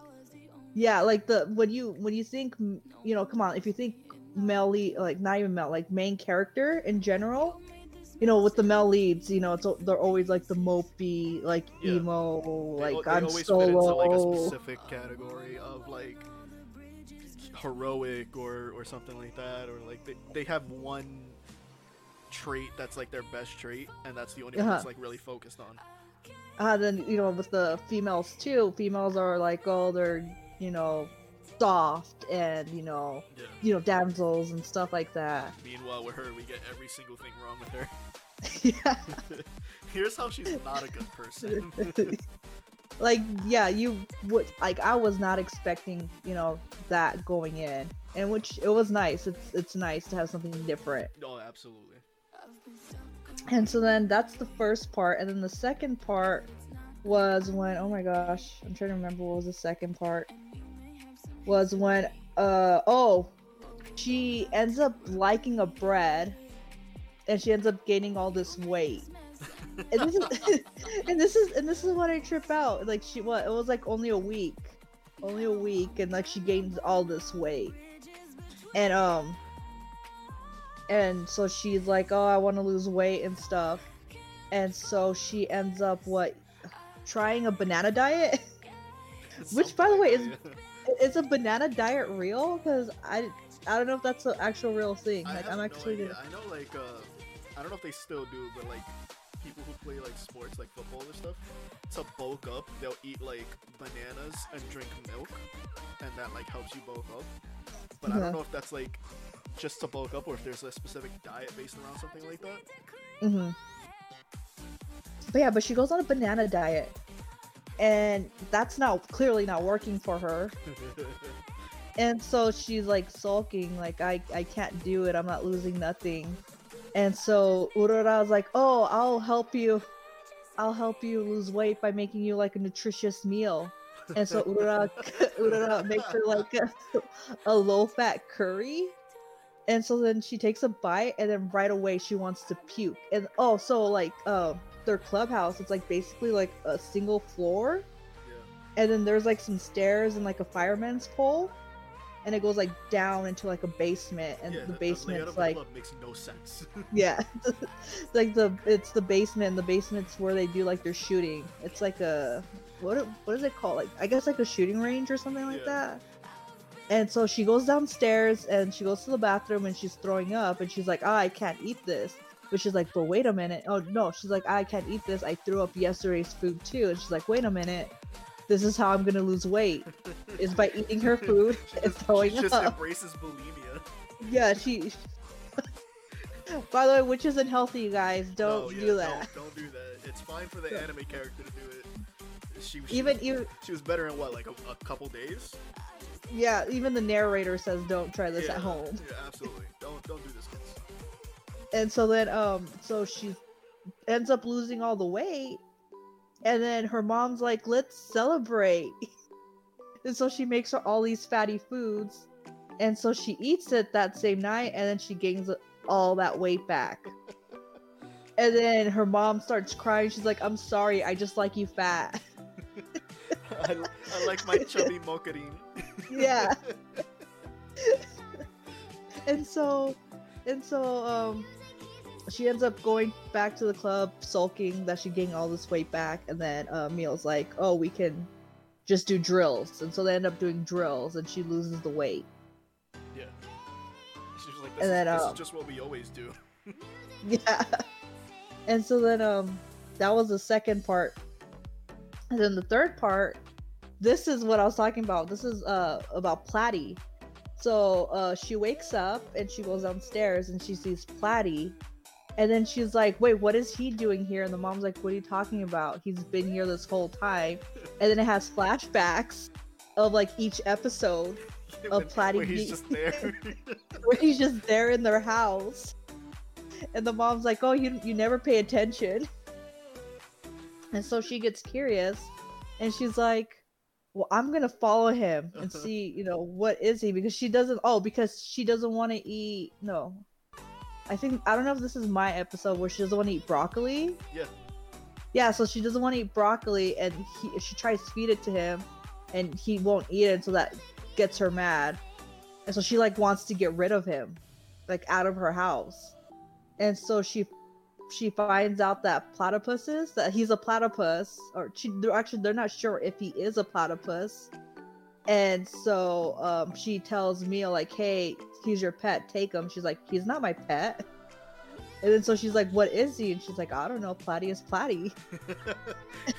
Yeah like the when you when you think you know come on if you think male lead like not even male like main character in general you know with the male leads you know it's they're always like the mopey like Yeah. emo They, like they i'm always solo fit into like a specific category of like heroic or or something like that, or like they, they have one trait that's like their best trait, and that's the only one Uh-huh. that's like really focused on. uh, then you know with the females too females are like oh they're you know soft and you know Yeah. you know damsels and stuff like that Meanwhile, with her, we get every single thing wrong with her. yeah Here's how she's not a good person. like yeah you would like i was not expecting you know that going in and which it was nice it's it's nice to have something different oh, absolutely. and so then that's the first part and then the second part was when oh my gosh i'm trying to remember what was the second part was when uh oh she ends up liking a bread and she ends up gaining all this weight. And this is and this is and this is what i trip out. Like she what it was like only a week only a week and like she gains all this weight. And um and so she's like oh i want to lose weight and stuff. And so she ends up what trying a banana diet? Which, by the way, is- Is a banana diet real? Because i i don't know if that's an actual real thing. I like i'm actually gonna- I know like uh, I don't know if they still do, but like people who play like sports, like football or stuff, to bulk up, they'll eat like bananas and drink milk, and that like helps you bulk up. But I don't know if that's like just to bulk up or if there's a specific diet based around something like that. hmm but yeah, but she goes on a banana diet, and that's not clearly not working for her. And so she's like sulking, like I I can't do it. I'm not losing nothing. And so Urara's like, "Oh, I'll help you. I'll help you lose weight by making you like a nutritious meal." And so Urara Urara makes her like a, a low-fat curry. And so then she takes a bite and then right away she wants to puke. And oh, so like uh, their clubhouse, it's like basically like a single floor. yeah. And then there's like some stairs and like a fireman's pole. And it goes like down into like a basement and yeah, the basement's the like makes no sense. yeah like the it's the basement the basement's where they do like their shooting it's like a what what is it called like i guess like a shooting range or something like Yeah. that and so she goes downstairs and she goes to the bathroom and she's throwing up and she's like ah, i can't eat this but she's like but wait a minute oh no she's like i can't eat this i threw up yesterday's food too and she's like wait a minute this is how i'm gonna lose weight is by eating her food and throwing she just up embraces bulimia. yeah she by the way which isn't healthy you guys don't No, yeah, do that Don't, don't do that. It's fine for the Yeah. anime character to do it. She, she even was, even she was better in what, like a, a couple days? yeah even the narrator says don't try this yeah, at home Yeah, absolutely. And so then um so she ends up losing all the weight and then her mom's like let's celebrate and so she makes her all these fatty foods and so she eats it that same night and then she gains all that weight back and then her mom starts crying she's like i'm sorry i just like you fat I, I like my chubby mocharin. Yeah. and so and so um she ends up going back to the club sulking that she gained all this weight back and then uh Mio's like oh we can just do drills. And so they end up doing drills and she loses the weight. Yeah. She was like, this, And is, then, this um, is just what we always do. yeah. And so then um that was the second part. And then the third part this is what i was talking about. This is uh about platy so uh she wakes up and she goes downstairs and she sees platy and then she's like wait what is he doing here? And the mom's like what are you talking about? He's been here this whole time. And then it has flashbacks of like each episode when, Platy when he's just there. where he's just there in their house. And the mom's like oh you you never pay attention. And so she gets curious and she's like well i'm gonna follow him and see you know what is he? Because she doesn't oh because she doesn't want to eat no i think i don't know if this is my episode where she doesn't want to eat broccoli. Yeah. yeah so she doesn't want to eat broccoli and he, she tries to feed it to him and he won't eat it so that gets her mad. And so she like wants to get rid of him like out of her house. And so she she finds out that platypuses that he's a platypus or she they're actually they're not sure if he is a platypus and so um she tells Mio like hey he's your pet take him. She's like he's not my pet. And then so she's like what is he? And she's like i don't know platy is platy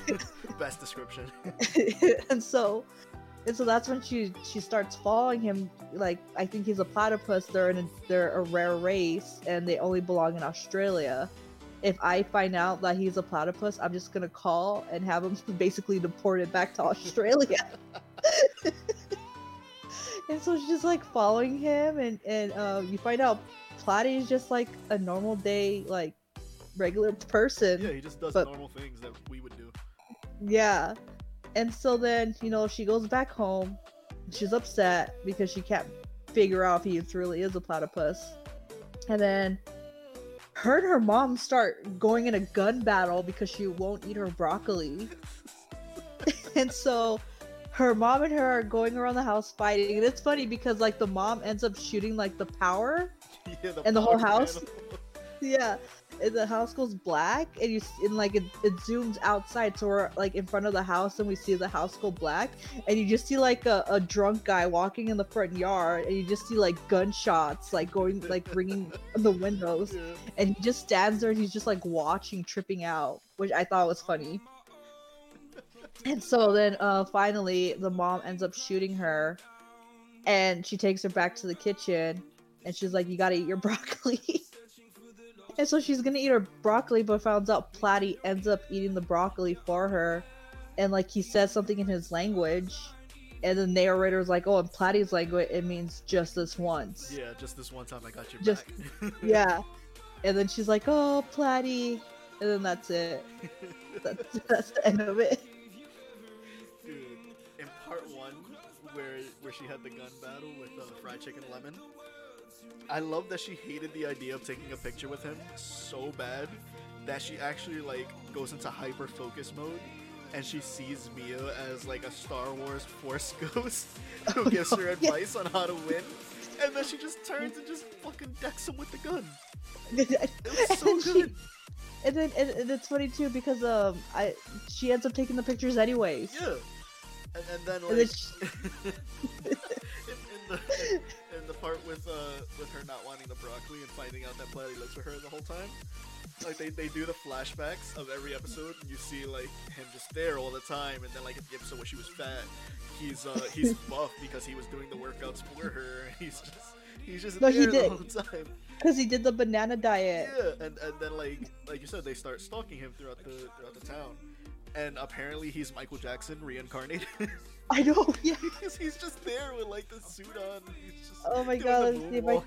Best description. and so and so that's when she she starts following him like i think he's a platypus they're in a, they're a rare race and they only belong in australia. If i find out that he's a platypus i'm just gonna call and have him basically deported back to australia and so she's just like following him and and uh, you find out platy is just like a normal day like regular person Yeah, he just does But- normal things that we would do. yeah. And so then, you know, she goes back home. She's upset because she can't figure out if he really is a platypus. And then her and her mom start going in a gun battle because she won't eat her broccoli. and so her mom and her are going around the house fighting. And it's funny because like the mom ends up shooting like the power yeah, And the whole house? yeah and the house goes black and you and like it, it zooms outside so we're like in front of the house and we see the house go black and you just see like a, a drunk guy walking in the front yard and you just see like gunshots like going like ringing the windows Yeah. and he just stands there and he's just like watching tripping out which i thought was funny and so then uh finally the mom ends up shooting her and she takes her back to the kitchen and she's like you gotta eat your broccoli And so she's gonna eat her broccoli, but finds out Platy ends up eating the broccoli for her, and like he says something in his language, and the narrator's like, "Oh, in Platy's language, it means just this once." Yeah, just this one time I got your Just- back. Yeah. And then she's like, "Oh, Platy," and then that's it. That's, that's the end of it. Where where she had the gun battle with uh, fried chicken lemon, I love that she hated the idea of taking a picture with him so bad that she actually like goes into hyper focus mode. And she sees Mio as like a Star Wars Force ghost who gives her advice on how to win. And then she just turns and just fucking decks him with the gun. and It was so she- good. and then and, and it's funny too because um I she ends up taking the pictures anyways. Yeah. And, and then And then she- in, in the in the part with uh with her not wanting the broccoli and finding out that Platy lives with her the whole time. Like they, they do the flashbacks of every episode and you see like him just there all the time and then like in the episode where she was fat, he's uh he's buff because he was doing the workouts for her and he's just he's just No, he did. whole time. Because he did the banana diet. Yeah, and, and then like like you said, they start stalking him throughout the throughout the town. And apparently he's Michael Jackson reincarnated. I know, yeah. because he's just there with like the suit on. He's just Oh my God, let's see if I-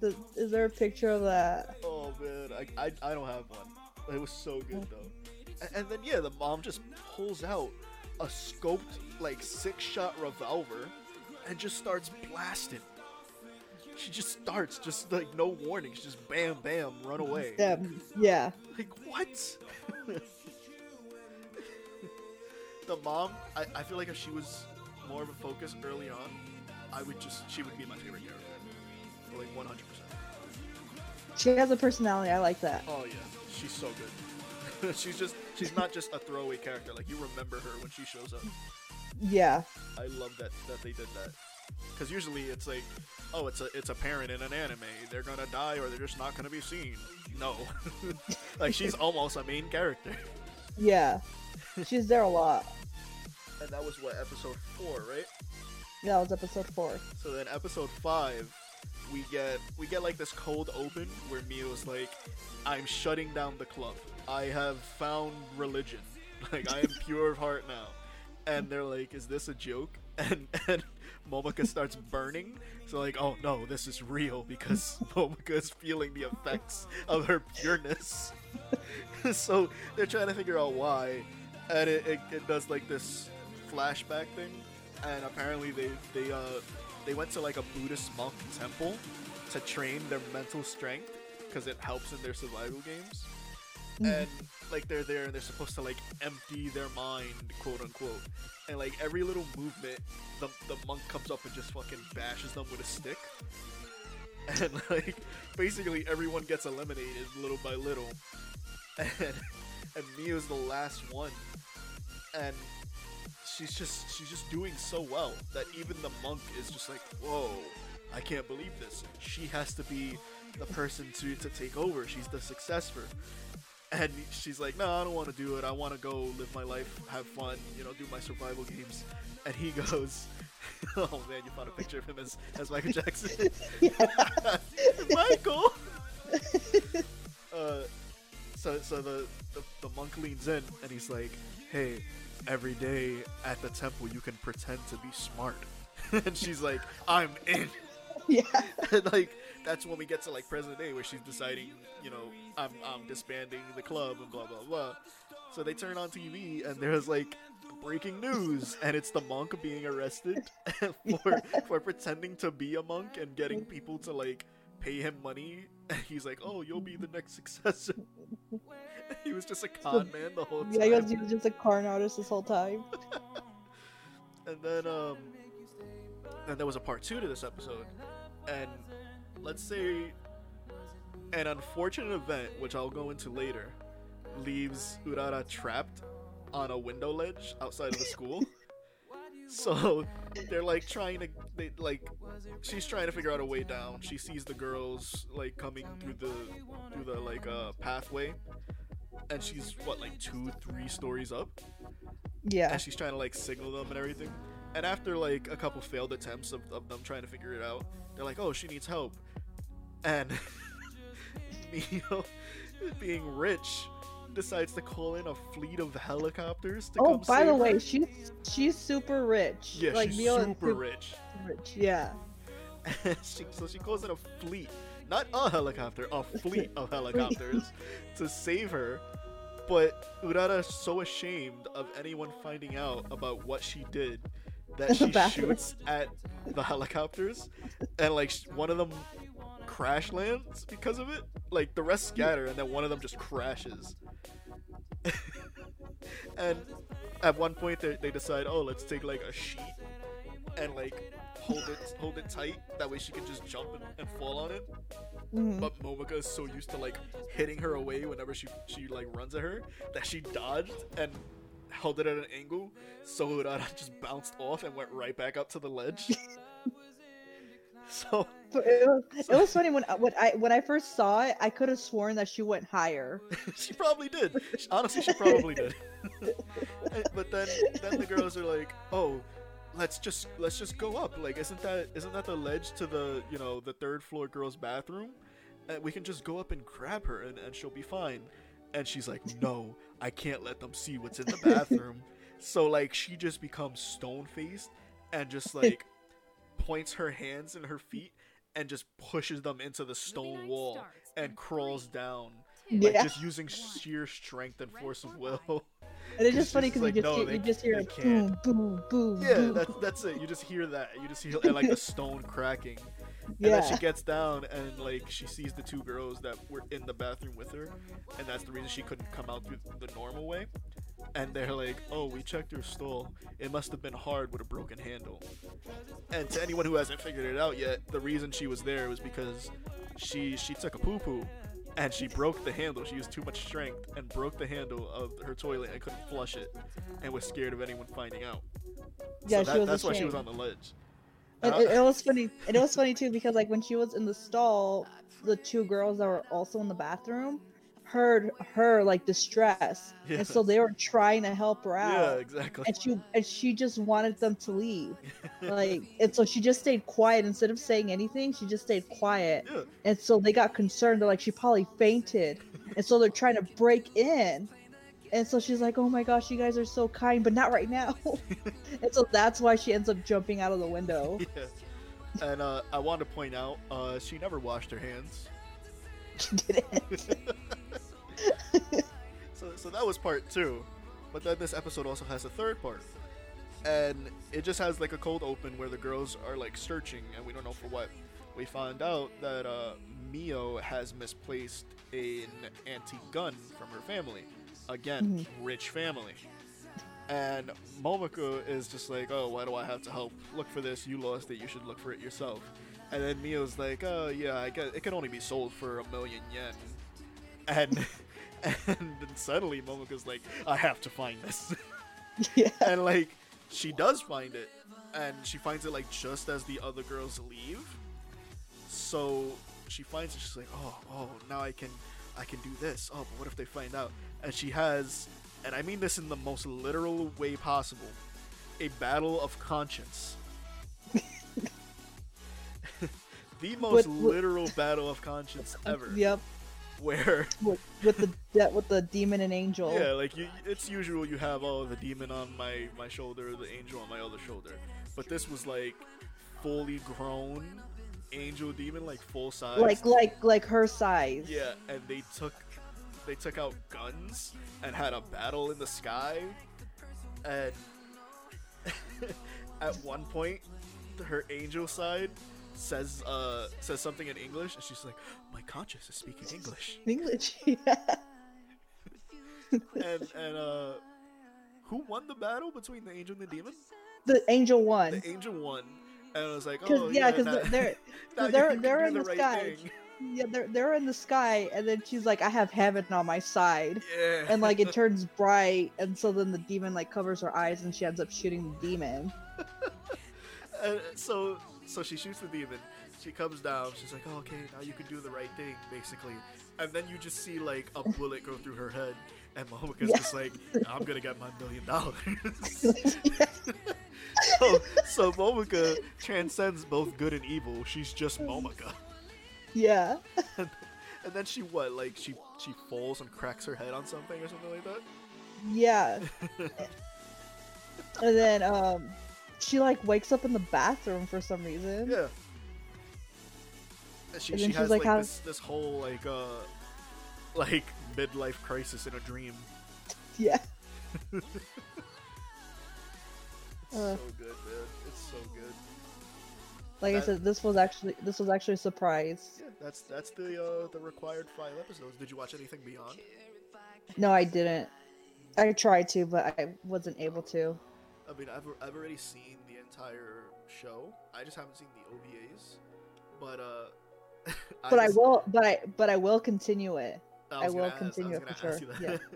The, is there a picture of that? Oh man, I, I I don't have one. It was so good though. And, and then yeah, the mom just pulls out a scoped like six shot revolver and just starts blasting. She just starts, just like no warning. She just bam bam run away. Yeah, yeah. Like what? the mom, I, I feel like if she was more of a focus early on, I would just she would be my favorite character. Like one hundred percent. She has a personality. I like that. Oh yeah, she's so good. she's just she's not just a throwaway character. Like you remember her when she shows up. Yeah. I love that that they did that. Because usually it's like, oh, it's a it's a parent in an anime. They're gonna die or they're just not gonna be seen. No, like she's almost a main character. Yeah. She's there a lot. And that was what episode four, right? Yeah, that was episode four. So then episode five, we get we get like this cold open where Mio's like, I'm shutting down the club. I have found religion. Like I am pure of heart now. And they're like, Is this a joke? And and Momoka starts burning. So like, oh no, this is real because Momoka is feeling the effects of her pureness. so they're trying to figure out why. And it, it, it does like this flashback thing. And apparently they they uh they went to like a Buddhist monk temple to train their mental strength because it helps in their survival games. And like they're there and they're supposed to like empty their mind, quote unquote. And like every little movement, the the monk comes up and just fucking bashes them with a stick. And like basically everyone gets eliminated little by little. And and Mio's the last one. And she's just she's just doing so well that even the monk is just like, whoa, I can't believe this. She has to be the person to to take over. She's the successor. And she's like, no, I don't want to do it. I want to go live my life, have fun, you know, do my survival games. And he goes, oh man, you found a picture of him as, as Michael Jackson. Michael. uh, so so the, the the monk leans in and he's like, hey, every day at the temple you can pretend to be smart. and she's like, I'm in. Yeah. and like that's when we get to like present day where she's deciding, you know, I'm I'm disbanding the club and blah blah blah. So they turn on TV and there's like breaking news and it's the monk being arrested for for pretending to be a monk and getting people to like pay him money. And he's like, "Oh, you'll be the next successor." he was just a con man the whole time. Yeah, he was, he was just a corn artist this whole time. And then um then there was a part 2 to this episode. And let's say an unfortunate event which I'll go into later leaves Urara trapped on a window ledge outside of the school. so they're like trying to they like she's trying to figure out a way down. She sees the girls like coming through the through the like uh pathway and she's what like 2 3 stories up Yeah. and she's trying to like signal them and everything. And after like a couple failed attempts of, of them trying to figure it out, they're like, "Oh, she needs help," and Mio, being rich, decides to call in a fleet of helicopters to Oh, come by the way, her. she's she's super rich. yeah, like she's is super rich. rich. Yeah. she, so she calls in a fleet, not a helicopter, a fleet of helicopters to save her. But Urara's so ashamed of anyone finding out about what she did that she shoots at the helicopters, and like one of them crash lands because of it. Like the rest scatter, and then one of them just crashes. and at one point, they, they decide, oh, let's take like a sheet and like hold it hold it tight. That way she can just jump and, and fall on it. Mhm. But Momoka is so used to like hitting her away whenever she she like runs at her that she dodged and held it at an angle, so Urara just bounced off and went right back up to the ledge. so But it was, it was funny when when I when I first saw it, I could have sworn that she went higher. she probably did. Honestly, she probably did. but then then the girls are like, "Oh, let's just let's just go up. Like, isn't that isn't that the ledge to the you know the third floor girls' bathroom? And we can just go up and grab her, and, and she'll be fine." And she's like, "No, I can't let them see what's in the bathroom." so like she just becomes stone faced and just like points her hands and her feet and just pushes them into the stone wall and crawls down like yeah, just using sheer strength and force of will. and it's it's just funny because like, you just no, hear, they- you just hear like boom, can't. boom, boom, yeah, boom. that's that's it. You just hear that. You just hear and, like the stone cracking. And yeah. then she gets down and like she sees the two girls that were in the bathroom with her, and that's the reason she couldn't come out through the normal way. And they're like, "Oh, we checked your stall. It must have been hard with a broken handle." And to anyone who hasn't figured it out yet, the reason she was there was because she she took a poo poo, and she broke the handle. She used too much strength and broke the handle of her toilet and couldn't flush it, and was scared of anyone finding out. Yeah, so she that- was that's why she was on the ledge. And it, it was funny. It was funny too because like when she was in the stall, the two girls that were also in the bathroom heard her like distress, and so they were trying to help her out Yeah, exactly. And she and she just wanted them to leave, like, and so she just stayed quiet instead of saying anything. She just stayed quiet, Yeah. and so they got concerned. They're like, she probably fainted, and so they're trying to break in. And so she's like, "Oh my gosh, you guys are so kind, but not right now." and so that's why she ends up jumping out of the window. Yeah. And uh, I want to point out, uh, she never washed her hands. She didn't. So, that was part two. But then this episode also has a third part. And it just has like a cold open where the girls are like searching and we don't know for what. We find out that uh, Mio has misplaced an antique gun from her family. Again, rich family. And Momoka is just like, oh, why do I have to help look for this? You lost it. You should look for it yourself. And then Mio's like, oh, yeah, I guess it can only be sold for a million yen. And and then suddenly Momoka's like, I have to find this. yeah. and like, she does find it. And she finds it like just as the other girls leave. So she finds it, she's like, oh, oh, now I can I can do this. Oh, but what if they find out? And she has and I mean this in the most literal way possible, a battle of conscience. the most literal battle of conscience ever. Yep. Where With, with the de- with the demon and angel. yeah, like you, it's usual you have oh the demon on my my shoulder, the angel on my other shoulder, but this was like fully grown angel demon, like full size. Like like like her size. yeah, and they took they took out guns and had a battle in the sky, and at one point, her angel side says uh says something in English, and she's like, "My conscience is speaking English." English. Yeah. and and uh, who won the battle between the angel and the demon? The angel one. The angel won, and I was like, oh yeah, yeah, because now- they're they're, now 'cause you- they're, they're in the, right sky. thing. Yeah, they're they're in the sky, and then she's like, "I have heaven on my side," Yeah, and like it turns bright, and so then the demon like covers her eyes, and she ends up shooting the demon. And so so she shoots the demon. She comes down. She's like, oh, okay, now you can do the right thing, basically. And then you just see like a bullet go through her head, and Momoka's Yeah. just like, I'm gonna get my million dollars. so so Momoka transcends both good and evil. She's just Momoka. yeah. And then she what? Like she she falls and cracks her head on something or something like that. Yeah. and then um she like wakes up in the bathroom for some reason. Yeah. And she, And she has like, like, this this whole like uh like midlife crisis in a dream. Yeah. It's Uh. so good, man. It's so good. Like I said, this was actually this was actually a surprise. Yeah, that's that's the uh the required five episodes. Did you watch anything beyond? No, I didn't. I tried to, but I wasn't able to. I mean, I've I've already seen the entire show. I just haven't seen the OVAs. But uh But I will. But I but I will continue it. I, I will ask- continue I it for ask sure, you that.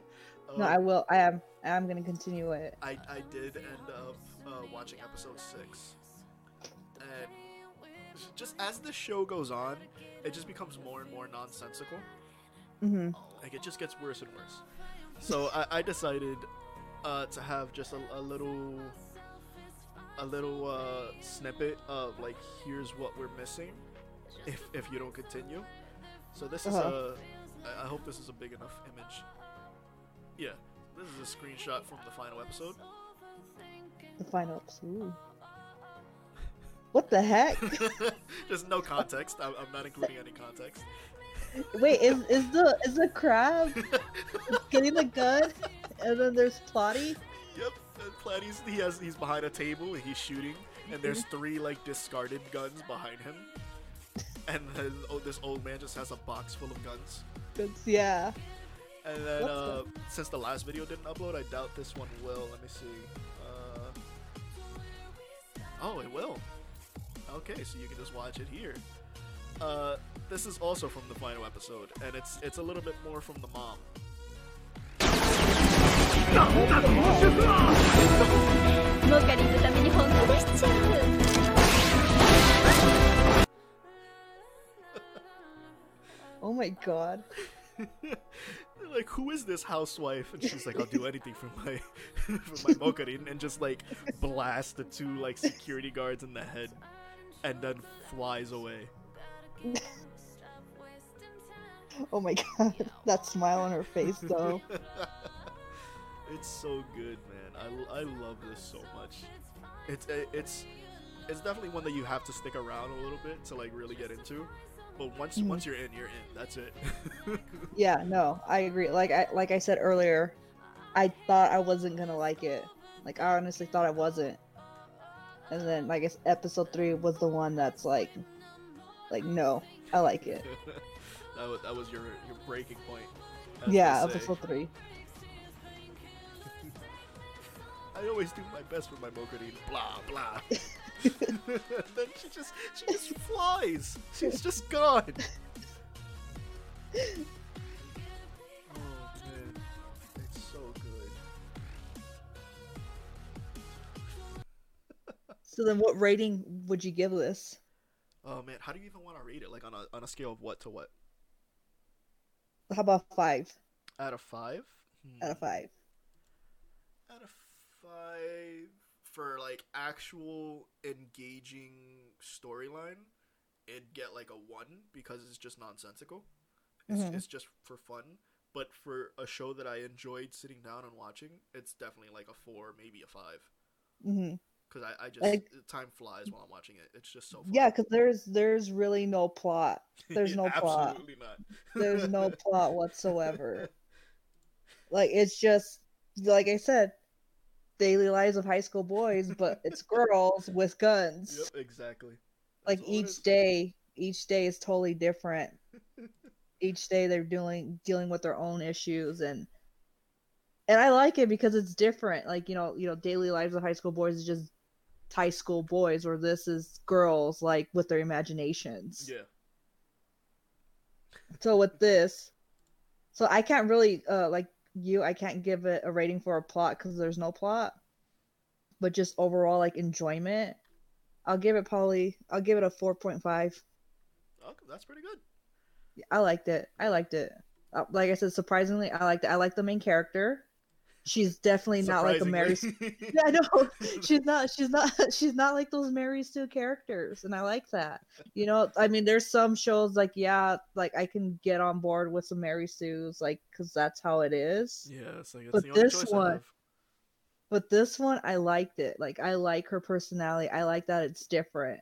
No, Um, I will. I am. I am gonna continue it. I, I did end up uh, watching episode six, and just as the show goes on, it just becomes more and more nonsensical. hmm Like it just gets worse and worse. So I, I decided uh, to have just a, a little a little uh, snippet of like here's what we're missing if if you don't continue. So this is Uh-huh. a I- I hope this is a big enough image. Yeah, this is a screenshot from the final episode. The final episode. What the heck? There's no context. I'm, I'm not including any context. Wait, is is the is the crab getting the gun? And then there's Platy. Yep, and Platy's he has he's behind a table and he's shooting, and there's three like discarded guns behind him, and then oh, this old man just has a box full of guns. It's, yeah. And then uh, since the last video didn't upload, I doubt this one will. Let me see. Uh, oh, it will. Okay, so you can just watch it here. Uh, this is also from the final episode, and it's it's a little bit more from the mom. モカリンのために本気出しちゃう Oh my god. They're like, who is this housewife? And she's like, I'll do anything for my for my mokarin, and just like blast the two like security guards in the head, and then flies away. Oh my god. That smile on her face though. it's so good, man. I, I love this so much. It's it's it's definitely one that you have to stick around a little bit to like really get into. But once Mhm. once you're in, you're in. That's it. Yeah, no, I agree. Like I like I said earlier, I thought I wasn't gonna like it. Like I honestly thought I wasn't. And then like it's episode three was the one that's like like no, I like it. that was that was your your breaking point. Yeah, episode three. I always do my best with my mokarin. Blah blah. then she just she just flies. She's just gone. Oh man, it's so good. So then what rating would you give this? Oh man, how do you even want to rate it? Like on a on a scale of what to what? How about five Out of five? Hmm. out of five? Out of five for like actual engaging storyline, it'd get like a one because it's just nonsensical. It's, Mhm. it's just for fun. But for a show that I enjoyed sitting down and watching, it's definitely like a four, maybe a five. hmm Because I, I just Like- time flies while I'm watching it. It's just so fun. Yeah, because there's there's really no plot. there's no plot. Absolutely not. There's no plot whatsoever. Like it's just like I said, daily lives of high school boys, but it's girls with guns. Yep, exactly. like That's it each day each day is totally different each day they're dealing dealing with their own issues and and i like it because it's different like you know you know daily lives of high school boys is just high school boys or this is girls like with their imaginations Yeah. so with this so i can't really uh like you i can't give it a rating for a plot because there's no plot but just overall like enjoyment i'll give it probably i'll give it a 4.5 Okay, that's pretty good. I liked it. I liked it. Uh, like I said, surprisingly, I liked it. I like the main character. She's definitely not like a Mary. Yeah, I know she's not. She's not. She's not like those Mary Sue characters, and I like that. You know, I mean, there's some shows like yeah, like I can get on board with some Mary Sue's, like because that's how it is. yeah, it's like it's But the this one- But this one, I liked it. Like I like her personality. I like that it's different.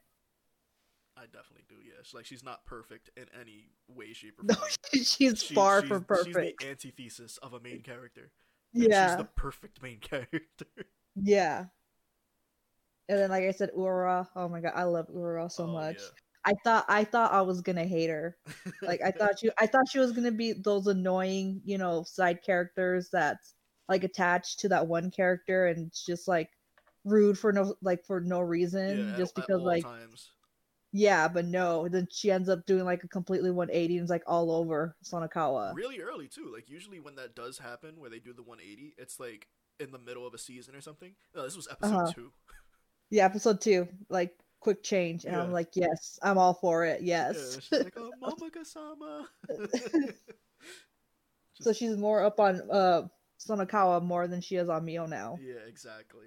I definitely do. Yeah, she's like she's not perfect in any way, shape, or form. No, form. she's far she's, from perfect. She's the antithesis of a main character. And she's yeah, the perfect main character. yeah. And then, like I said, Ura. Oh my god, I love Ura so Oh, much. I thought I thought I was gonna hate her. Like I thought you I thought she was gonna be those annoying, you know, side characters that's like attached to that one character and just like rude for no like for no reason Yeah, just because like times. Yeah, but no. Then she ends up doing like a completely 180 and it's like all over Sonokawa. really early too. Like usually when that does happen, where they do the 180, it's like in the middle of a season or something. No, this was episode Uh-huh. two. Yeah, episode two, like quick change, and I'm like, yes, I'm all for it. Yeah, Yes. she's like, oh, Momoka-sama. so she's more up on uh Sonokawa more than she is on Mio now. yeah, exactly.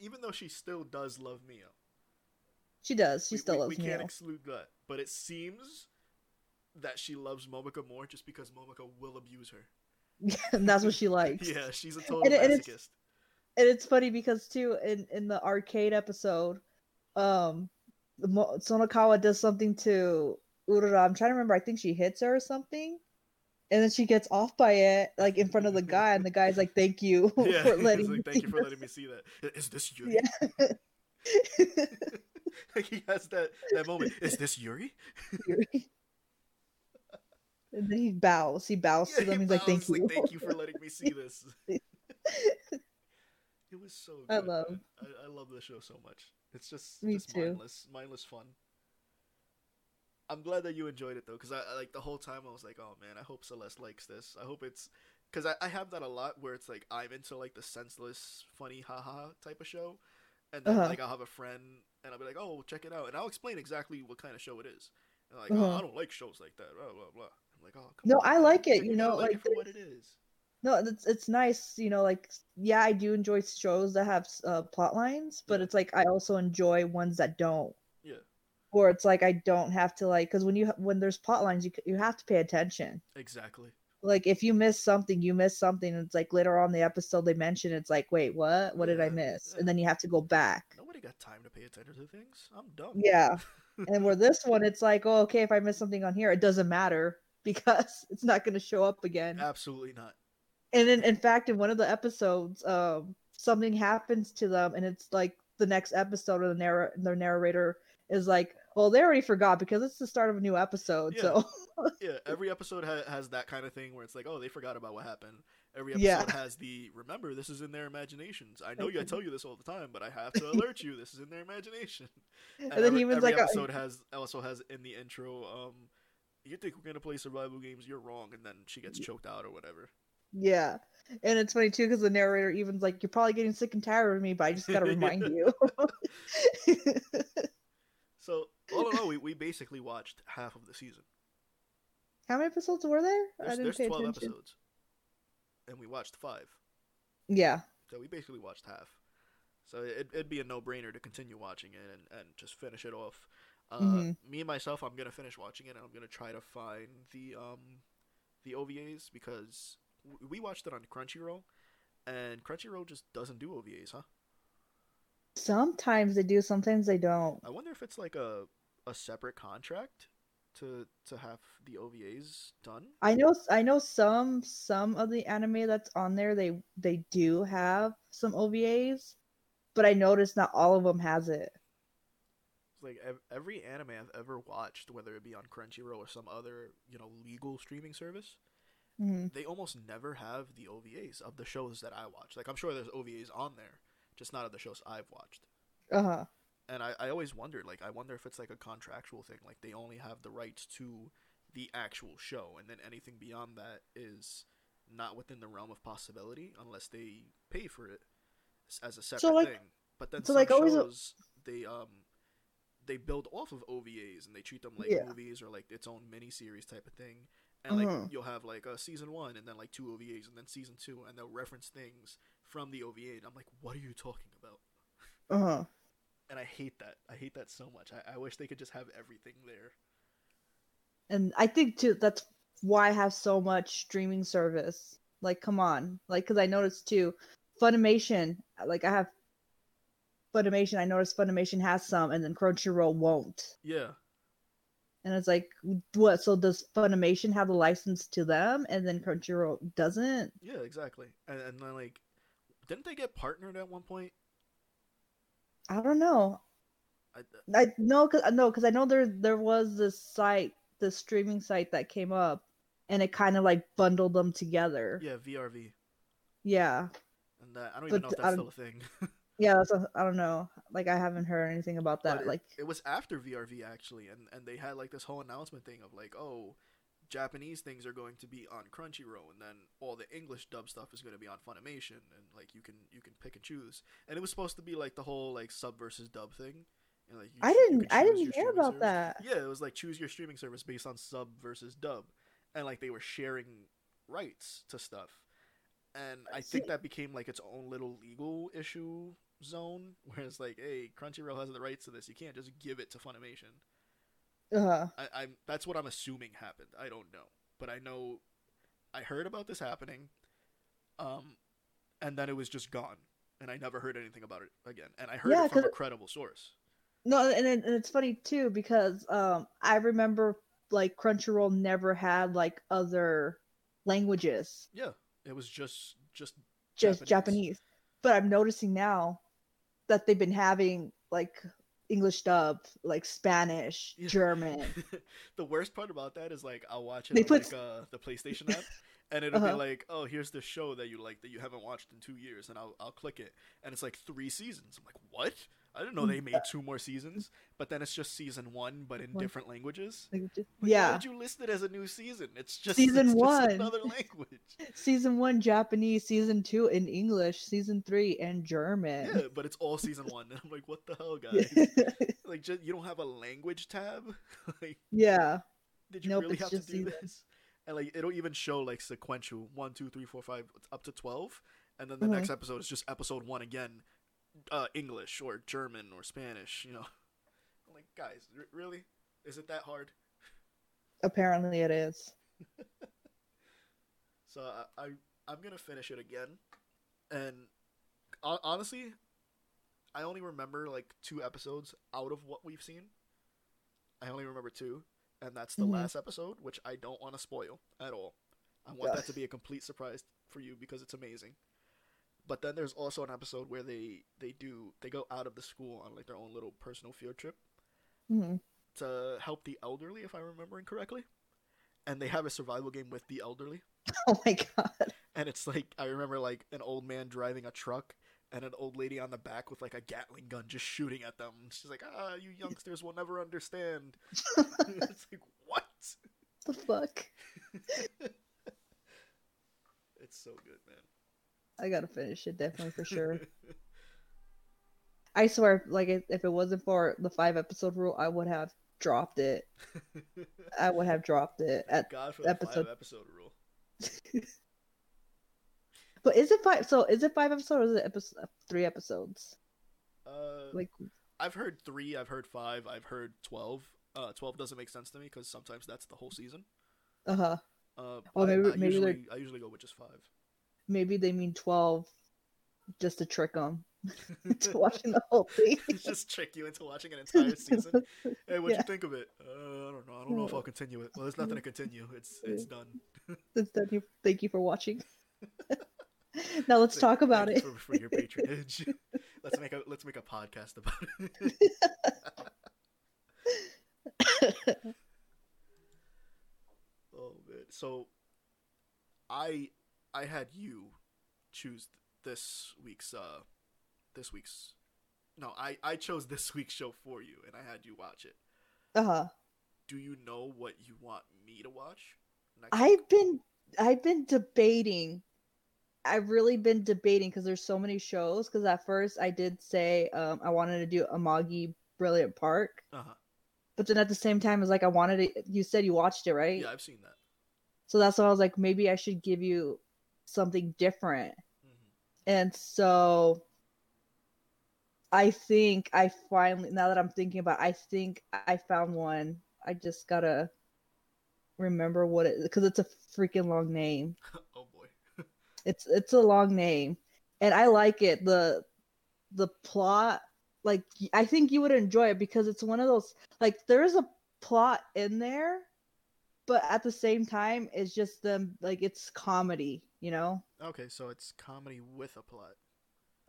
Even though she still does love Mio, She does. She we, still we, loves we can't exclude that. But it seems that she loves Momoka more just because Momoka will abuse her. and that's what she likes. Yeah, she's a total And and it's- masochist. and it's funny because too in in the arcade episode um Mo- sonokawa does something to urara i'm trying to remember i think she hits her or something and then she gets off by it like in front of the guy and the guy's like thank you Yeah, for letting like, me thank you for letting me see that. Is this you?" Yeah. he has that that moment. Is this Yuri? this." and then he bows he bows Yeah, to them he he's like thank bows, you thank you for letting me see this. it was so good. I love- I, I love the show so much. It's just, Me just too. mindless, mindless fun. I'm glad that you enjoyed it though, because I, I like the whole time I was like, oh man, I hope Celeste likes this. I hope it's because I, I have that a lot where it's like I'm into like the senseless, funny, haha type of show, and then Uh-huh. like I'll have a friend and I'll be like, oh, check it out, and I'll explain exactly what kind of show it is. And like, oh, Uh-huh. I don't like shows like that. Blah blah blah. I'm like, oh, come No, on, I like it, you know, like, like, for what it is. no it's it's nice you know like yeah i do enjoy shows that have uh, plot lines but Yeah. it's like i also enjoy ones that don't Yeah, or it's like I don't have to like because when you when there's plot lines you you have to pay attention. exactly. Like if you miss something, you miss something. It's like later on in the episode they mention it's like wait what what did I miss? yeah. And then you have to go back. Nobody got time to pay attention to things. I'm dumb. Yeah. and where this one it's like oh okay if I miss something on here it doesn't matter because it's not going to show up again. Absolutely not. And in, in fact in one of the episodes um something happens to them and it's like the next episode of the narr- the narrator is like well they already forgot because it's the start of a new episode Yeah. so Yeah, every episode ha- has that kind of thing where it's like, oh, they forgot about what happened. Every Yeah. episode has the remember this is in their imaginations. I know you I tell you this all the time, but I have to alert you this is in their imagination. and then every, he was every like uh, episode has also has in the intro, um, you think we're gonna play survival games? You're wrong, and then she gets choked out or whatever. Yeah. And it's funny too because the narrator even's like, You're probably getting sick and tired of me, but I just gotta remind you. So all in all, we, we basically watched half of the season. How many episodes were there? I There's, didn't there's pay twelve attention. episodes, and we watched five. Yeah. So we basically watched half. So it, it'd be a no-brainer to continue watching it and, and just finish it off. Uh, Mhm. Me and myself, I'm gonna finish watching it, and I'm gonna try to find the um the OVAs because we watched it on Crunchyroll, and Crunchyroll just doesn't do OVAs, huh? Sometimes they do, sometimes they don't. I wonder if it's like a a separate contract to to have the OVAs done. I know I know some some of the anime that's on there they they do have some OVAs, but I noticed not all of them has it. It's like ev- every anime I've ever watched, whether it be on Crunchyroll or some other you know legal streaming service, hmm they almost never have the OVAs of the shows that I watch. Like I'm sure there's OVAs on there, just not of the shows I've watched. Uh-huh. And I, I always wondered, like I wonder if it's like a contractual thing, like they only have the rights to the actual show, and then anything beyond that is not within the realm of possibility unless they pay for it as a separate like- thing. But then so, some like, always a- shows they um they build off of OVAs and they treat them like Yeah. movies or like its own mini series type of thing. and like Mhm. you'll have like a season one and then like two OVAs and then season two and they'll reference things from the OVA and I'm like, what are you talking about? Uh huh. And I hate that. I hate that so much. I, I wish they could just have everything there. And I think too that's why I have so much streaming service. Like, come on, like, because I noticed too, Funimation. Like, I have Funimation. I noticed Funimation has some, and then Crunchyroll won't. Yeah. And it's like, what? So does Funimation have the license to them, and then Crunchyroll doesn't? Yeah, exactly. And, and then like, didn't they get partnered at one point? I don't know. I, I no, cause no, cause I know there there was this site, the streaming site that came up, and it kind of like bundled them together. yeah, VRV. Yeah, And that I don't even But know if that's still a thing. yeah. That's a, I don't know. Like I haven't heard anything about that. it- Like, it was after VRV actually, and and they had like this whole announcement thing of like, oh, Japanese things are going to be on Crunchyroll, and then all the English dub stuff is going to be on Funimation, and like you can you can pick and choose. And it was supposed to be like the whole like sub versus dub thing. And, like, you I didn't, I didn't hear about service. that. Yeah, it was like choose your streaming service based on sub versus dub, and like they were sharing rights to stuff. And I think that became like its own little legal issue zone, where it's like, hey, Crunchyroll has the rights to this. You can't just give it to Funimation. Uh, I, I'm that's what I'm assuming happened. I don't know, but I know I heard about this happening, um, and then it was just gone, and I never heard anything about it again. And I heard Yeah, it from a credible source. no, and, and it's funny too because um I remember like Crunchyroll never had like other languages, Yeah, it was just just just Japanese. Japanese. But I'm noticing now that they've been having like English dub, like Spanish, Yeah. German. the worst part about that is like I'll watch it They on put- like uh, the PlayStation app, and it'll be Uh-huh. like, oh, here's this show that you like that you haven't watched in two years, and I'll I'll click it, and it's like three seasons. I'm like, what? I didn't know they made two more seasons, but then it's just season one, but in One. different languages. Like, just- Like, why yeah, did you list it as a new season? It's just Season it's just one. another language. season one Japanese, season two in English, season three in German. Yeah, but it's all season one, and I'm like, what the hell, guys? like, just, you don't have a language tab? like, yeah. did you Nope, really have to do season. this? And like, it'll even show like sequential one, two, three, four, five, up to twelve, and then the next uh-huh. episode is just episode one again, uh, English or German or Spanish. You know, I'm like, guys, r- really? Is it that hard? Apparently it is. So I, I I'm gonna finish it again, and hon- honestly, I only remember like two episodes out of what we've seen. I only remember two, and that's the Mhm. last episode, which I don't want to spoil at all. I want that to be a complete surprise for you because it's amazing. But then there's also an episode where they they do they go out of the school on like their own little personal field trip Mhm. to help the elderly, if I'm remembering correctly. And they have a survival game with the elderly Oh my god. and it's like I remember like an old man driving a truck and an old lady on the back with like a Gatling gun just shooting at them. She's like, "Ah, you youngsters will never understand." it's like, "What?" the fuck? It's so good, man. I gotta finish it definitely for sure. I swear, like if, it wasn't for the five episode rule, I would have dropped it. I would have dropped it at. God for the episode- five episode rule. But is it five? So is it five episodes or is it episode, three episodes? Uh, Like, I've heard three, I've heard five, I've heard twelve. Uh, twelve doesn't make sense to me because sometimes that's the whole season. uh huh. Uh, Oh, I, maybe- I maybe they're- I usually go with just five. Maybe they mean twelve, just to trick them to watching the whole thing. just trick you into watching an entire season. Hey, what'd Yeah. you think of it? Uh, I don't know. I don't know if I'll continue it. Well, there's nothing to continue. It's it's done. That's done. You- Thank you for watching. now let's Th- talk about it. you For, for your patronage. let's make a let's make a podcast about it. oh man. So I I had you choose this week's uh this week's no, I I chose this week's show for you and I had you watch it. Uh huh. Do you know what you want me to watch? I've been I've been debating. I've really been debating because there's so many shows. Because at first I did say um, I wanted to do Amagi Brilliant Park, Uh-huh. but then at the same time it's like I wanted to. You said you watched it, right? Yeah, I've seen that. So that's why I was like, maybe I should give you something different. Mhm. And so I think I finally, now that I'm thinking about, it, I think I found one. I just gotta remember what it because it's a freaking long name. oh boy. It's it's a long name, and I like it. the The plot, like I think you would enjoy it because it's one of those like there is a plot in there, but at the same time, it's just them like it's comedy. You know, Okay, so it's comedy with a plot.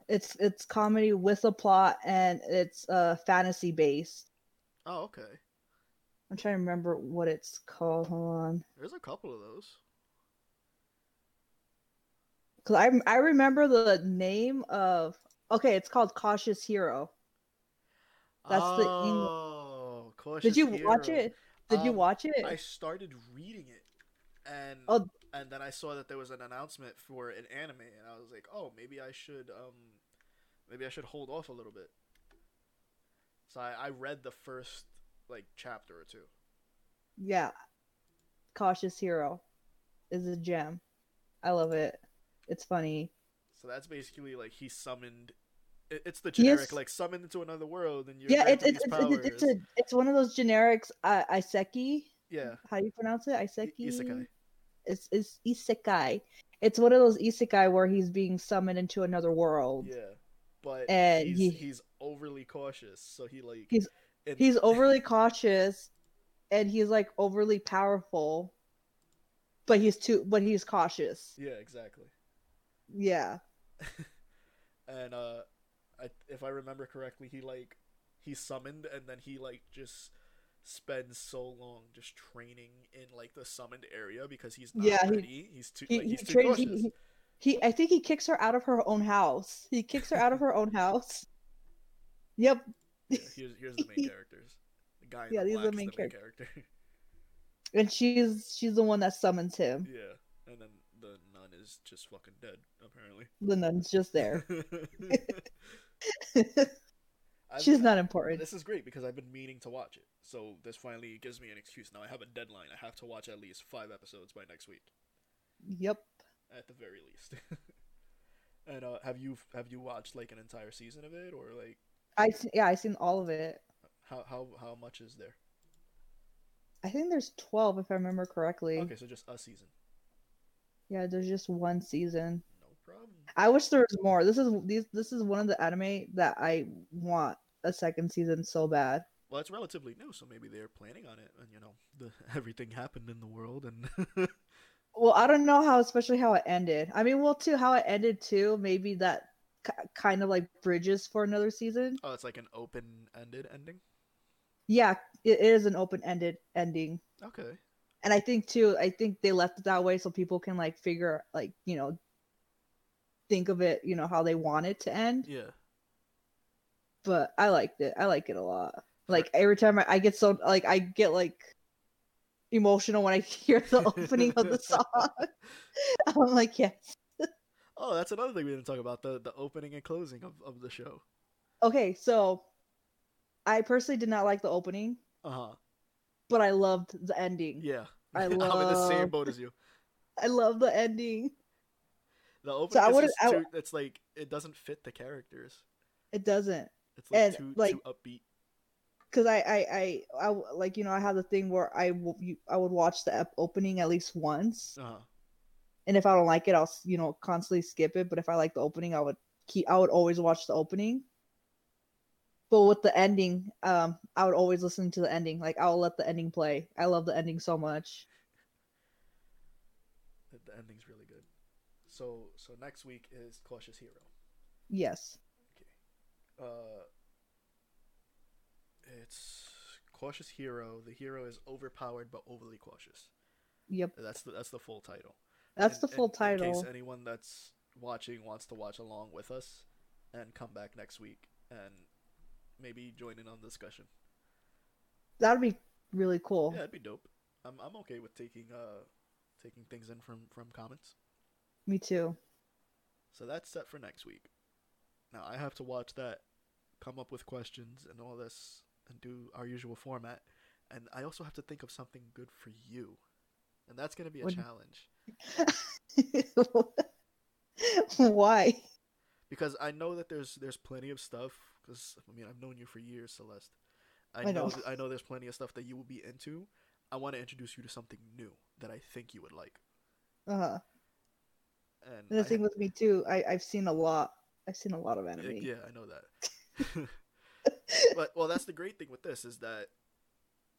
it's it's comedy with a plot, and it's uh fantasy based. Oh, okay. I'm trying to remember what it's called. Hold on. There's a couple of those. Cause I I remember the name of okay, it's called Cautious Hero. That's the Eng- oh, Cautious Hero. Did you watch it? Did you Um, watch it? I started reading it, and Oh. And then I saw that there was an announcement for an anime, and I was like, oh, maybe I should um, maybe I should hold off a little bit. So I, I read the first like chapter or two. Yeah. Cautious Hero is a gem. I love it. It's funny. So that's basically like he summoned. It's the generic like summoned into another world, and you're yeah, it's it's it's, it's, a it's one of those generics uh, isekai. yeah, How do you pronounce it? i- Isekai. It's it's isekai. It's one of those isekai where he's being summoned into another world. Yeah, but And he's he- he's overly cautious, so he like He's- and- He's overly cautious and he's like overly powerful. But he's too but he's cautious. yeah exactly. Yeah. and uh, I, if I remember correctly, he like he's summoned, and then he like just spends so long just training in like the summoned area because he's not Yeah, he- he's too He like, he, he's too trains he, he he I think he kicks her out of her own house. He kicks her out of her own house. Yep. Yeah, here's here's the main characters. The guy Yeah, the these are the main the main charac- character. And she's she's the one that summons him. yeah, and then the nun is just fucking dead apparently. The nun's just there. I've- she's not important. This is great because I've been meaning to watch it. So this finally gives me an excuse. Now I have a deadline. I have to watch at least five episodes by next week, Yep. at the very least. and uh, have you have you watched like an entire season of it, or like I yeah, I seen all of it. how how how much is there? I think there's 12 if I remember correctly. Okay, so just a season. Yeah, there's just one season. Problem. I wish there was more. This is these this is one of the anime that I want a second season so bad. Well, it's relatively new, so maybe they're planning on it, and you know, the everything happened in the world, and Well, I don't know how, especially how it ended. I mean, well, too, how it ended too. Maybe that k- kind of like bridges for another season. oh, it's like an open-ended ending. Yeah, it is an open-ended ending, Okay. and I think too, I think they left it that way so people can like figure, like you know, think of it, you know, how they want it to end. Yeah. But I liked it. I like it a lot. Like every time I, I get so like I get like emotional when I hear the opening of the song. I'm like, yes. Oh, that's another thing we didn't talk about the the opening and closing of, of the show. Okay, so I personally did not like the opening, Uh huh. but I loved the ending. Yeah. I I'm in the same boat as you. I love the ending. The opening I is I too, it's like it doesn't fit the characters. It doesn't It's like And, too like- too upbeat. because I, I I I like you know I have the thing where I you, I would watch the ep- opening at least once, Uh huh. and if I don't like it, I'll you know constantly skip it. But if I like the opening, I would keep I would always watch the opening. But with the ending, um, I would always listen to the ending. Like I'll let the ending play. I love the ending so much. The, ending's really. So so next week is Cautious Hero. Yes. Okay. Uh, it's Cautious Hero. The hero is overpowered but overly cautious. Yep. That's the that's the full title. That's In- the full title. In case anyone that's watching wants to watch along with us and come back next week and maybe join in on the discussion. That'd be really cool. Yeah, that'd be dope. I'm I'm okay with taking uh taking things in from from comments. Me too. So that's set for next week. Now I have to watch that, come up with questions and all this, and do our usual format. And I also have to think of something good for you. and that's gonna be a What- challenge Why? because I know that there's there's plenty of stuff. Because I mean, I've known you for years, Celeste. I, I know know. th- I know there's plenty of stuff that you will be into. I want to introduce you to something new that I think you would like. Uh-huh. And And the I- thing with me too, I I've seen a lot. I've seen a lot of Uh, anime. Yeah, I know that. but well, that's the great thing with this is that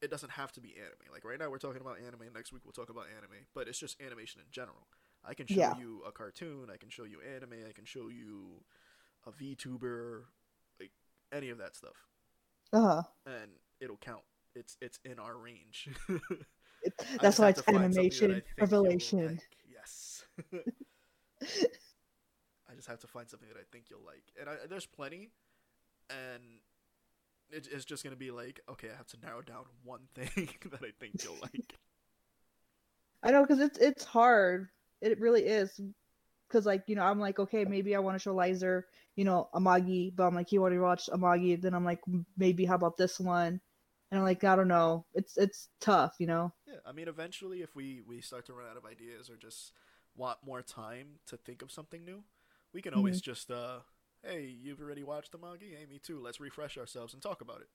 it doesn't have to be anime. Like right now, we're talking about anime. Next week, we'll talk about anime. But it's just animation in general. I can show Yeah. you a cartoon. I can show you anime. I can show you a VTuber, like any of that stuff, Uh-huh. and it'll count. It's it's in our range. It- that's why it's to find something that I animation revelation. like. Yes. I just have to find something that I think you'll like, and I, there's plenty, and it, it's just gonna be like, okay, I have to narrow down one thing that I think you'll like. I know because it's it's hard. It really is. Because like you know, I'm like, okay, maybe I want to show Lizer, you know, Amagi, but I'm like, you already watched Amagi. Then I'm like, maybe how about this one? And I'm like, I don't know. It's it's tough, you know. Yeah, I mean, eventually, if we we start to run out of ideas or just want more time to think of something new, we can always just uh, hey, you've already watched the manga, hey, me too. Let's refresh ourselves and talk about it.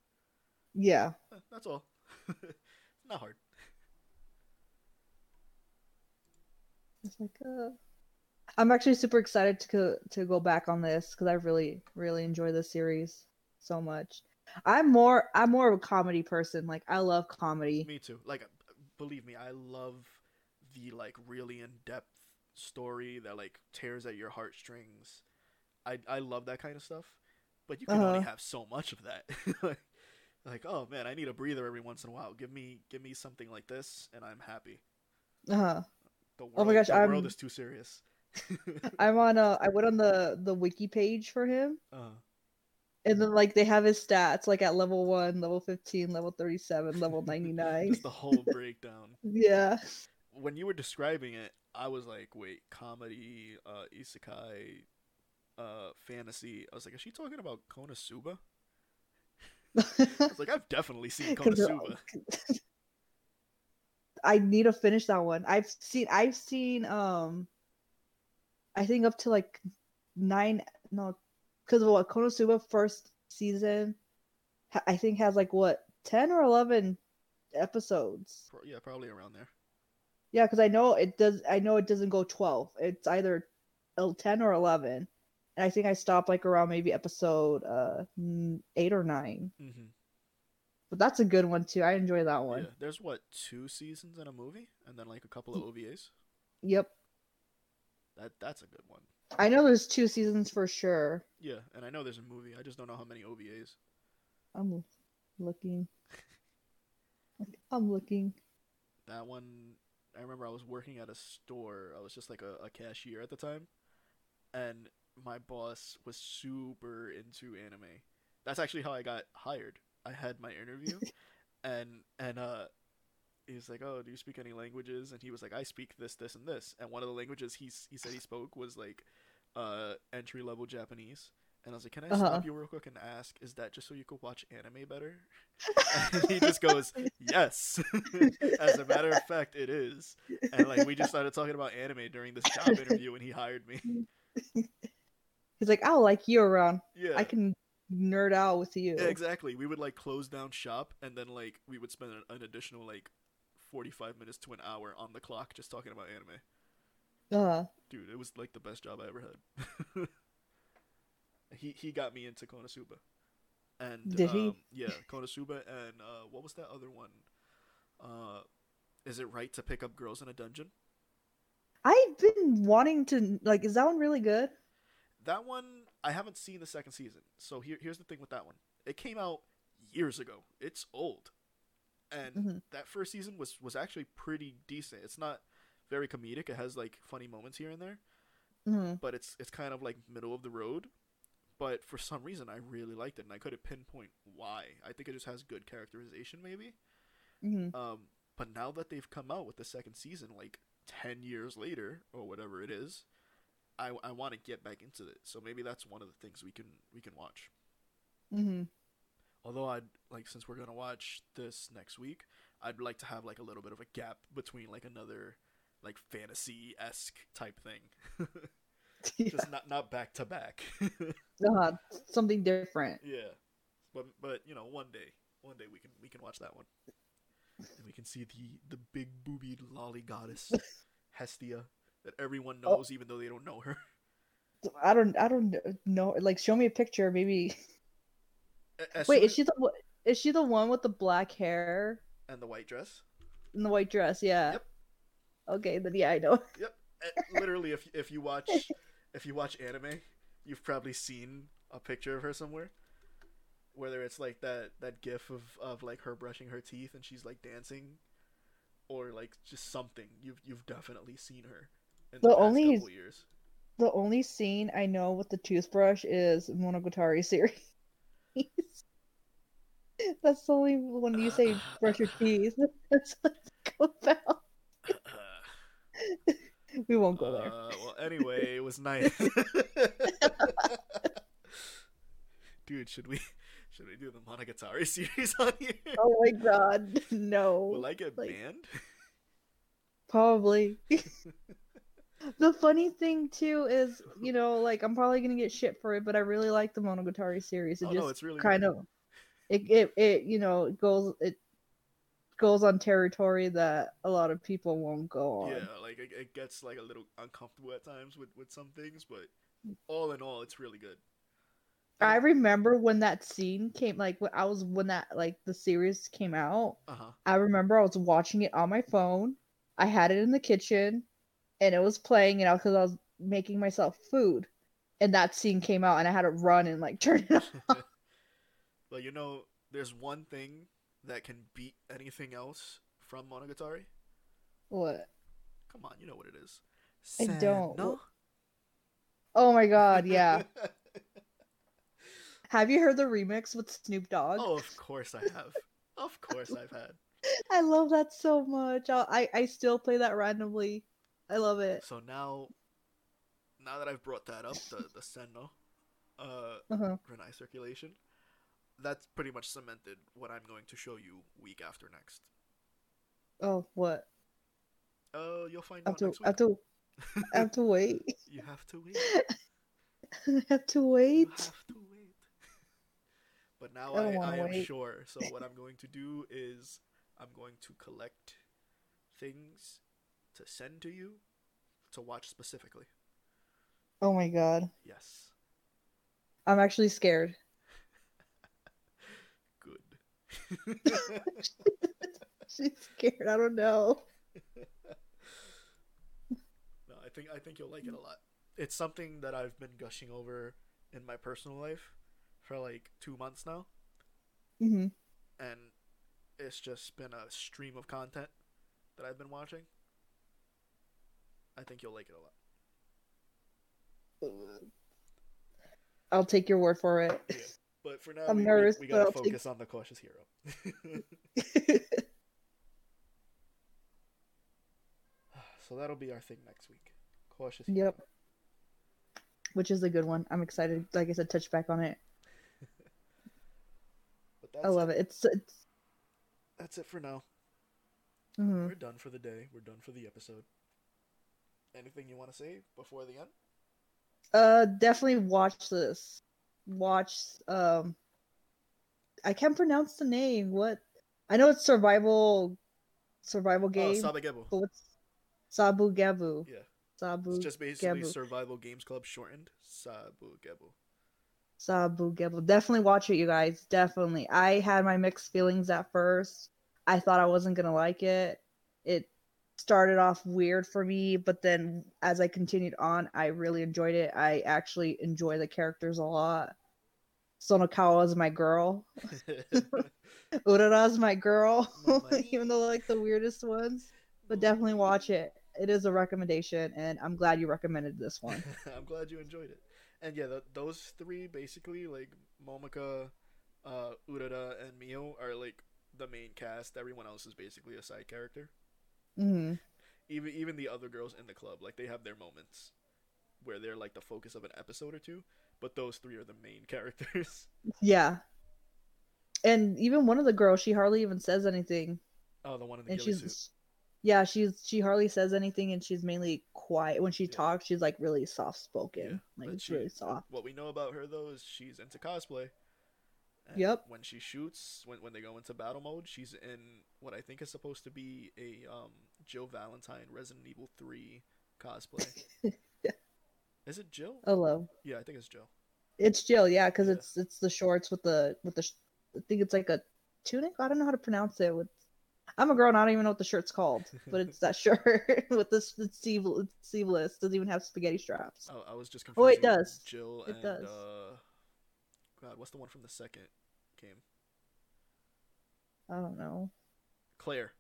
Yeah. Eh, That's all. not hard. It's like, uh, I'm actually super excited to go, to go back on this because I really really enjoy this series so much. I'm more I'm more of a comedy person. Like I love comedy. Me too. Like, uh, believe me, I love the like really in depth story that like tears at your heartstrings. I I love that kind of stuff, but you can only Uh-huh. have so much of that. like, like, oh man, I need a breather every once in a while. Give me give me something like this, and I'm happy. Uh-huh. The world, Oh my gosh, the world I'm- is too serious. I'm on uh I went on the the wiki page for him uh, and then like they have his stats like at level 1, level 15, level 37, level 99. just the whole breakdown. yeah. When you were describing it, I was like, wait, comedy, uh, isekai, uh, fantasy. I was like, is she talking about Konosuba? I was like, I've definitely seen Konosuba. I need to finish that one. I've seen I've seen um I think up to like 9 no cuz of what Konosuba first season I think has like what 10 or 11 episodes. Yeah, probably around there. Yeah, cuz I know it does I know it doesn't go 12. It's either 10 or 11. And I think I stopped like around maybe episode uh 8 or 9. Mm-hmm. But that's a good one too. I enjoy that Yeah, one. there's what two seasons in a movie, and then like a couple of OVAs. Yep. That that's a good one. I know there's two seasons for sure. Yeah, and I know there's a movie. I just don't know how many OVAs. I'm looking. I'm looking. That one, I remember I was working at a store. I was just like a, a cashier at the time, and my boss was super into anime. That's actually how I got hired. I had my interview, and and uh, he was like, "Oh, do you speak any languages?" And he was like, "I speak this, this, and this." And one of the languages he he said he spoke was like uh, entry level Japanese. And I was like, "Can I Uh-huh. stop you real quick and ask, is that just so you could watch anime better?" and he just goes, "Yes." As a matter of fact, it is. And like we just started talking about anime during this job interview when he hired me. He's like, I'll like you around. Yeah. I can nerd out with you. Yeah, exactly. We would like close down shop and then like we would spend an, an additional like 45 minutes to an hour on the clock just talking about anime. Uh, Dude, it was like the best job I ever had. He he got me into Konosuba. And Did he? um, yeah, Konosuba and uh what was that other one? Uh is it right to pick up girls in a dungeon? I've been wanting to like. Is that one really good? That one I haven't seen the second season. So here here's the thing with that one. It came out years ago. It's old. And Mhm. that first season was was actually pretty decent. It's not very comedic. It has like funny moments here and there, hmm but it's it's kind of like middle of the road. But for some reason I really liked it and I couldn't pinpoint why. I think it just has good characterization maybe. hmm Um but now that they've come out with the second season like 10 years later or whatever it is, I, I want to get back into it. So maybe that's one of the things we can we can watch. hmm Although I'd like since we're gonna watch this next week, I'd like to have like a little bit of a gap between like another like fantasy esque type thing. Yeah. Just not not back to back. Uh, something different. Yeah, but but you know, one day, one day we can we can watch that one, and we can see the the big boobied lolly goddess Hestia that everyone Oh. knows, even though they don't know her. I don't. I don't know. Like, show me a picture, maybe. As Wait, is she the one- is she the one with the black hair and the white dress? and the white dress? Yeah. Yep. Okay, then yeah, I know. Yep. Literally, if if you watch if you watch anime, you've probably seen a picture of her somewhere. Whether it's like that that gif of of like her brushing her teeth and she's like dancing, or like just something, you've you've definitely seen her. In the, The past only- couple years. The only scene I know with the toothbrush is Monogatari series. That's the only when you say brush your teeth. That's it's about. We won't go there. Uh, well, anyway, it was nice. Dude, should we should we do the Monogatari series on here? Oh my god, no. Will I get like- banned? Probably. the funny thing too is, you know, like I'm probably gonna get shit for it, but I really like the Monogatari series. It Oh, just no, it's really kind good. of it, it it you know it goes it goes on territory that a lot of people won't go on. Yeah, like it, it gets like a little uncomfortable at times with with some things, but all in all, it's really good. I remember when that scene came, like when I was when that like the series came out. Uh huh. I remember I was watching it on my phone. I had it in the kitchen, and it was playing, and I because I was making myself food, and that scene came out, and I had to run and like turn it off. well, you know, there's one thing that can beat anything else from Monogatari. What? Come on, you know what it is. I don't. Oh my god, yeah. Have you heard the remix with Snoop Dogg? oh, of course I have. Of course I've had. I love that so much. I I, I still play that randomly. I love it. So now, now that I've brought that up, the the Senno, uh, Uh-huh. Renai circulation, that's pretty much cemented what I'm going to show you week after next. Oh, what? Uh, you'll find I out have to, next I have week. to, I have to wait. you have to wait. I have to You wait. have to wait. But now I I, I am wait. sure. So what I'm going to do is I'm going to collect things to send to you to watch specifically. Oh my god. Yes. I'm actually scared. She's scared. I don't know. No, I think I think you'll like it a lot. It's something that I've been gushing over in my personal life for like two months now, hmm and it's just been a stream of content that I've been watching. I think you'll like it a lot. I'll take your word for it. Yeah. But for now, I'm we, we- nervous, we, but gotta I'll take- focus on the cautious hero. so that'll be our thing next week. Cautious. hero. yep. Which is a good one. I'm excited. Like I said, touch back on it. But that's I love it. It's it's. That's it for now. mhm. We're done for the day. We're done for the episode. Anything you want to say before the end? Uh, definitely watch this. Watch. Um, I can't pronounce the name. What? I know it's survival, survival game. Oh, Sabagebo. but what's Sabu Gabu? Yeah. Sabu It's just basically Gabu. Survival Games Club shortened. Sabugebo. Sabu Gabu. Definitely watch it, you guys. Definitely. I had my mixed feelings at first. I thought I wasn't gonna like it. It started off weird for me, but then as I continued on, I really enjoyed it. I actually enjoy the characters a lot. Sonokawa is my girl. Urara is my girl, even though like the weirdest ones. But definitely watch it. It is a recommendation, and I'm glad you recommended this one. I'm glad you enjoyed it. And yeah, th those three basically like Momoka, uh, Urara, and Mio are like the main cast. Everyone else is basically a side character. Hmm Even even the other girls in the club, like they have their moments where they're like the focus of an episode or two. But those three are the main characters. Yeah. And even one of the girls, she hardly even says anything. Oh, the one in the and she's suit. yeah, she's she hardly says anything, and she's mainly quiet when she Yeah. talks. She's like really soft spoken, Yeah, like she- really soft. What we know about her though is she's into cosplay. And Yep. When she shoots, when when they go into battle mode, she's in what I think is supposed to be a um Jill Valentine Resident Evil Three cosplay. Yeah. Is it Jill? Hello, Yeah, I think it's Jill. it's Jill, yeah, because Yeah. it's it's the shorts with the with the sh- I think it's like a tunic. I don't know how to pronounce it. With I'm a girl, and I don't even know what the shirt's called, but it's that shirt with this it's sleeve it's sleeveless. Doesn't even have spaghetti straps. Oh, I was just confused. Oh, it does. Jill It and does. uh, God, what's the one from the second game? I don't know. Claire.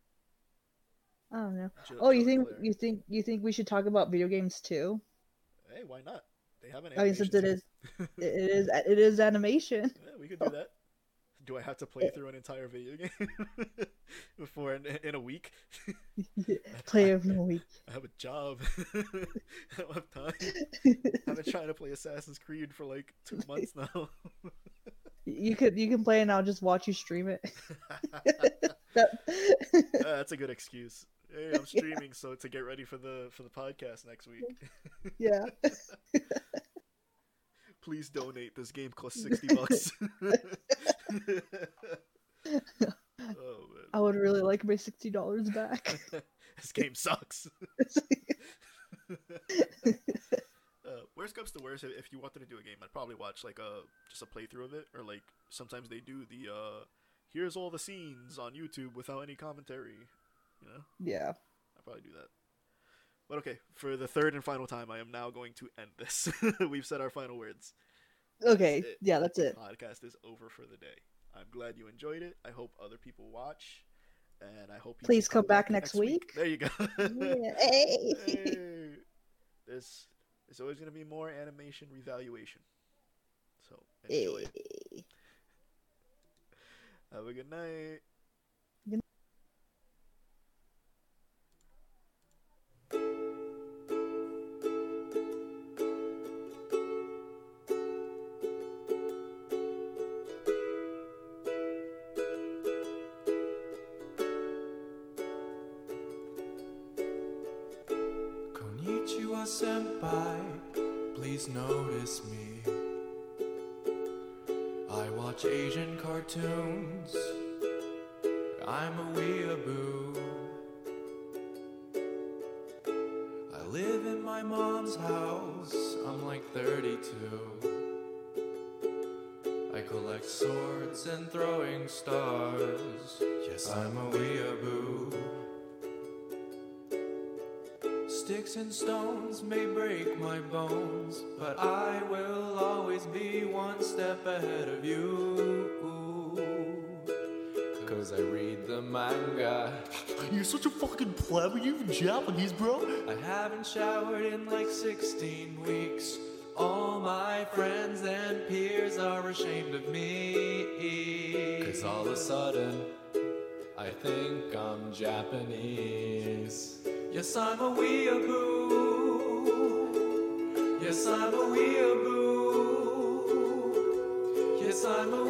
I don't know. Jill, Oh, you Jill and think Claire. you think you think we should talk about video games too? Hey, why not? They have an. I mean, since it is, it is, it is animation. Yeah, we could do that. Do I have to play through an entire video game before in, in a week? Player of the week. I have a job. I don't have time. I've been trying to play Assassin's Creed for like two months now. You could you can play and I'll just watch you stream it. Uh, that's a good excuse. Hey, I'm streaming so to get ready for the for the podcast next week. yeah. Please donate. This game costs sixty bucks. oh I would really like my sixty dollars back. Man, this game sucks. Uh, worst comes to worst, if- if you wanted to do a game, I'd probably watch like a just a playthrough of it, or like sometimes they do the uh, here's all the scenes on YouTube without any commentary. You know, yeah. I'd probably do that. But okay, for the third and final time, I am now going to end this. We've said our final words. Okay. it. Yeah, that's The it. podcast is over for the day. I'm glad you enjoyed it. I hope other people watch, and I hope you Please will come back next week. There you go. Yeah. Hey. Hey. There's there's always gonna be more animation revelation. So enjoy. it. Hey. Have a good night. Cartoons. I'm a weeaboo. I live in my mom's house. I'm like 32. I collect swords and throwing stars. Yes, I'm a weeaboo. Sticks and stones may break my bones, but I will always be one step ahead of you. Cause I read the manga. You're such a fucking pleb. Are you even Japanese, bro? I haven't showered in like 16 weeks. All my friends and peers are ashamed of me. Cause all of a sudden, I think I'm Japanese. Yes, I'm a weeaboo. Yes, I'm a weeaboo. Yes, I'm a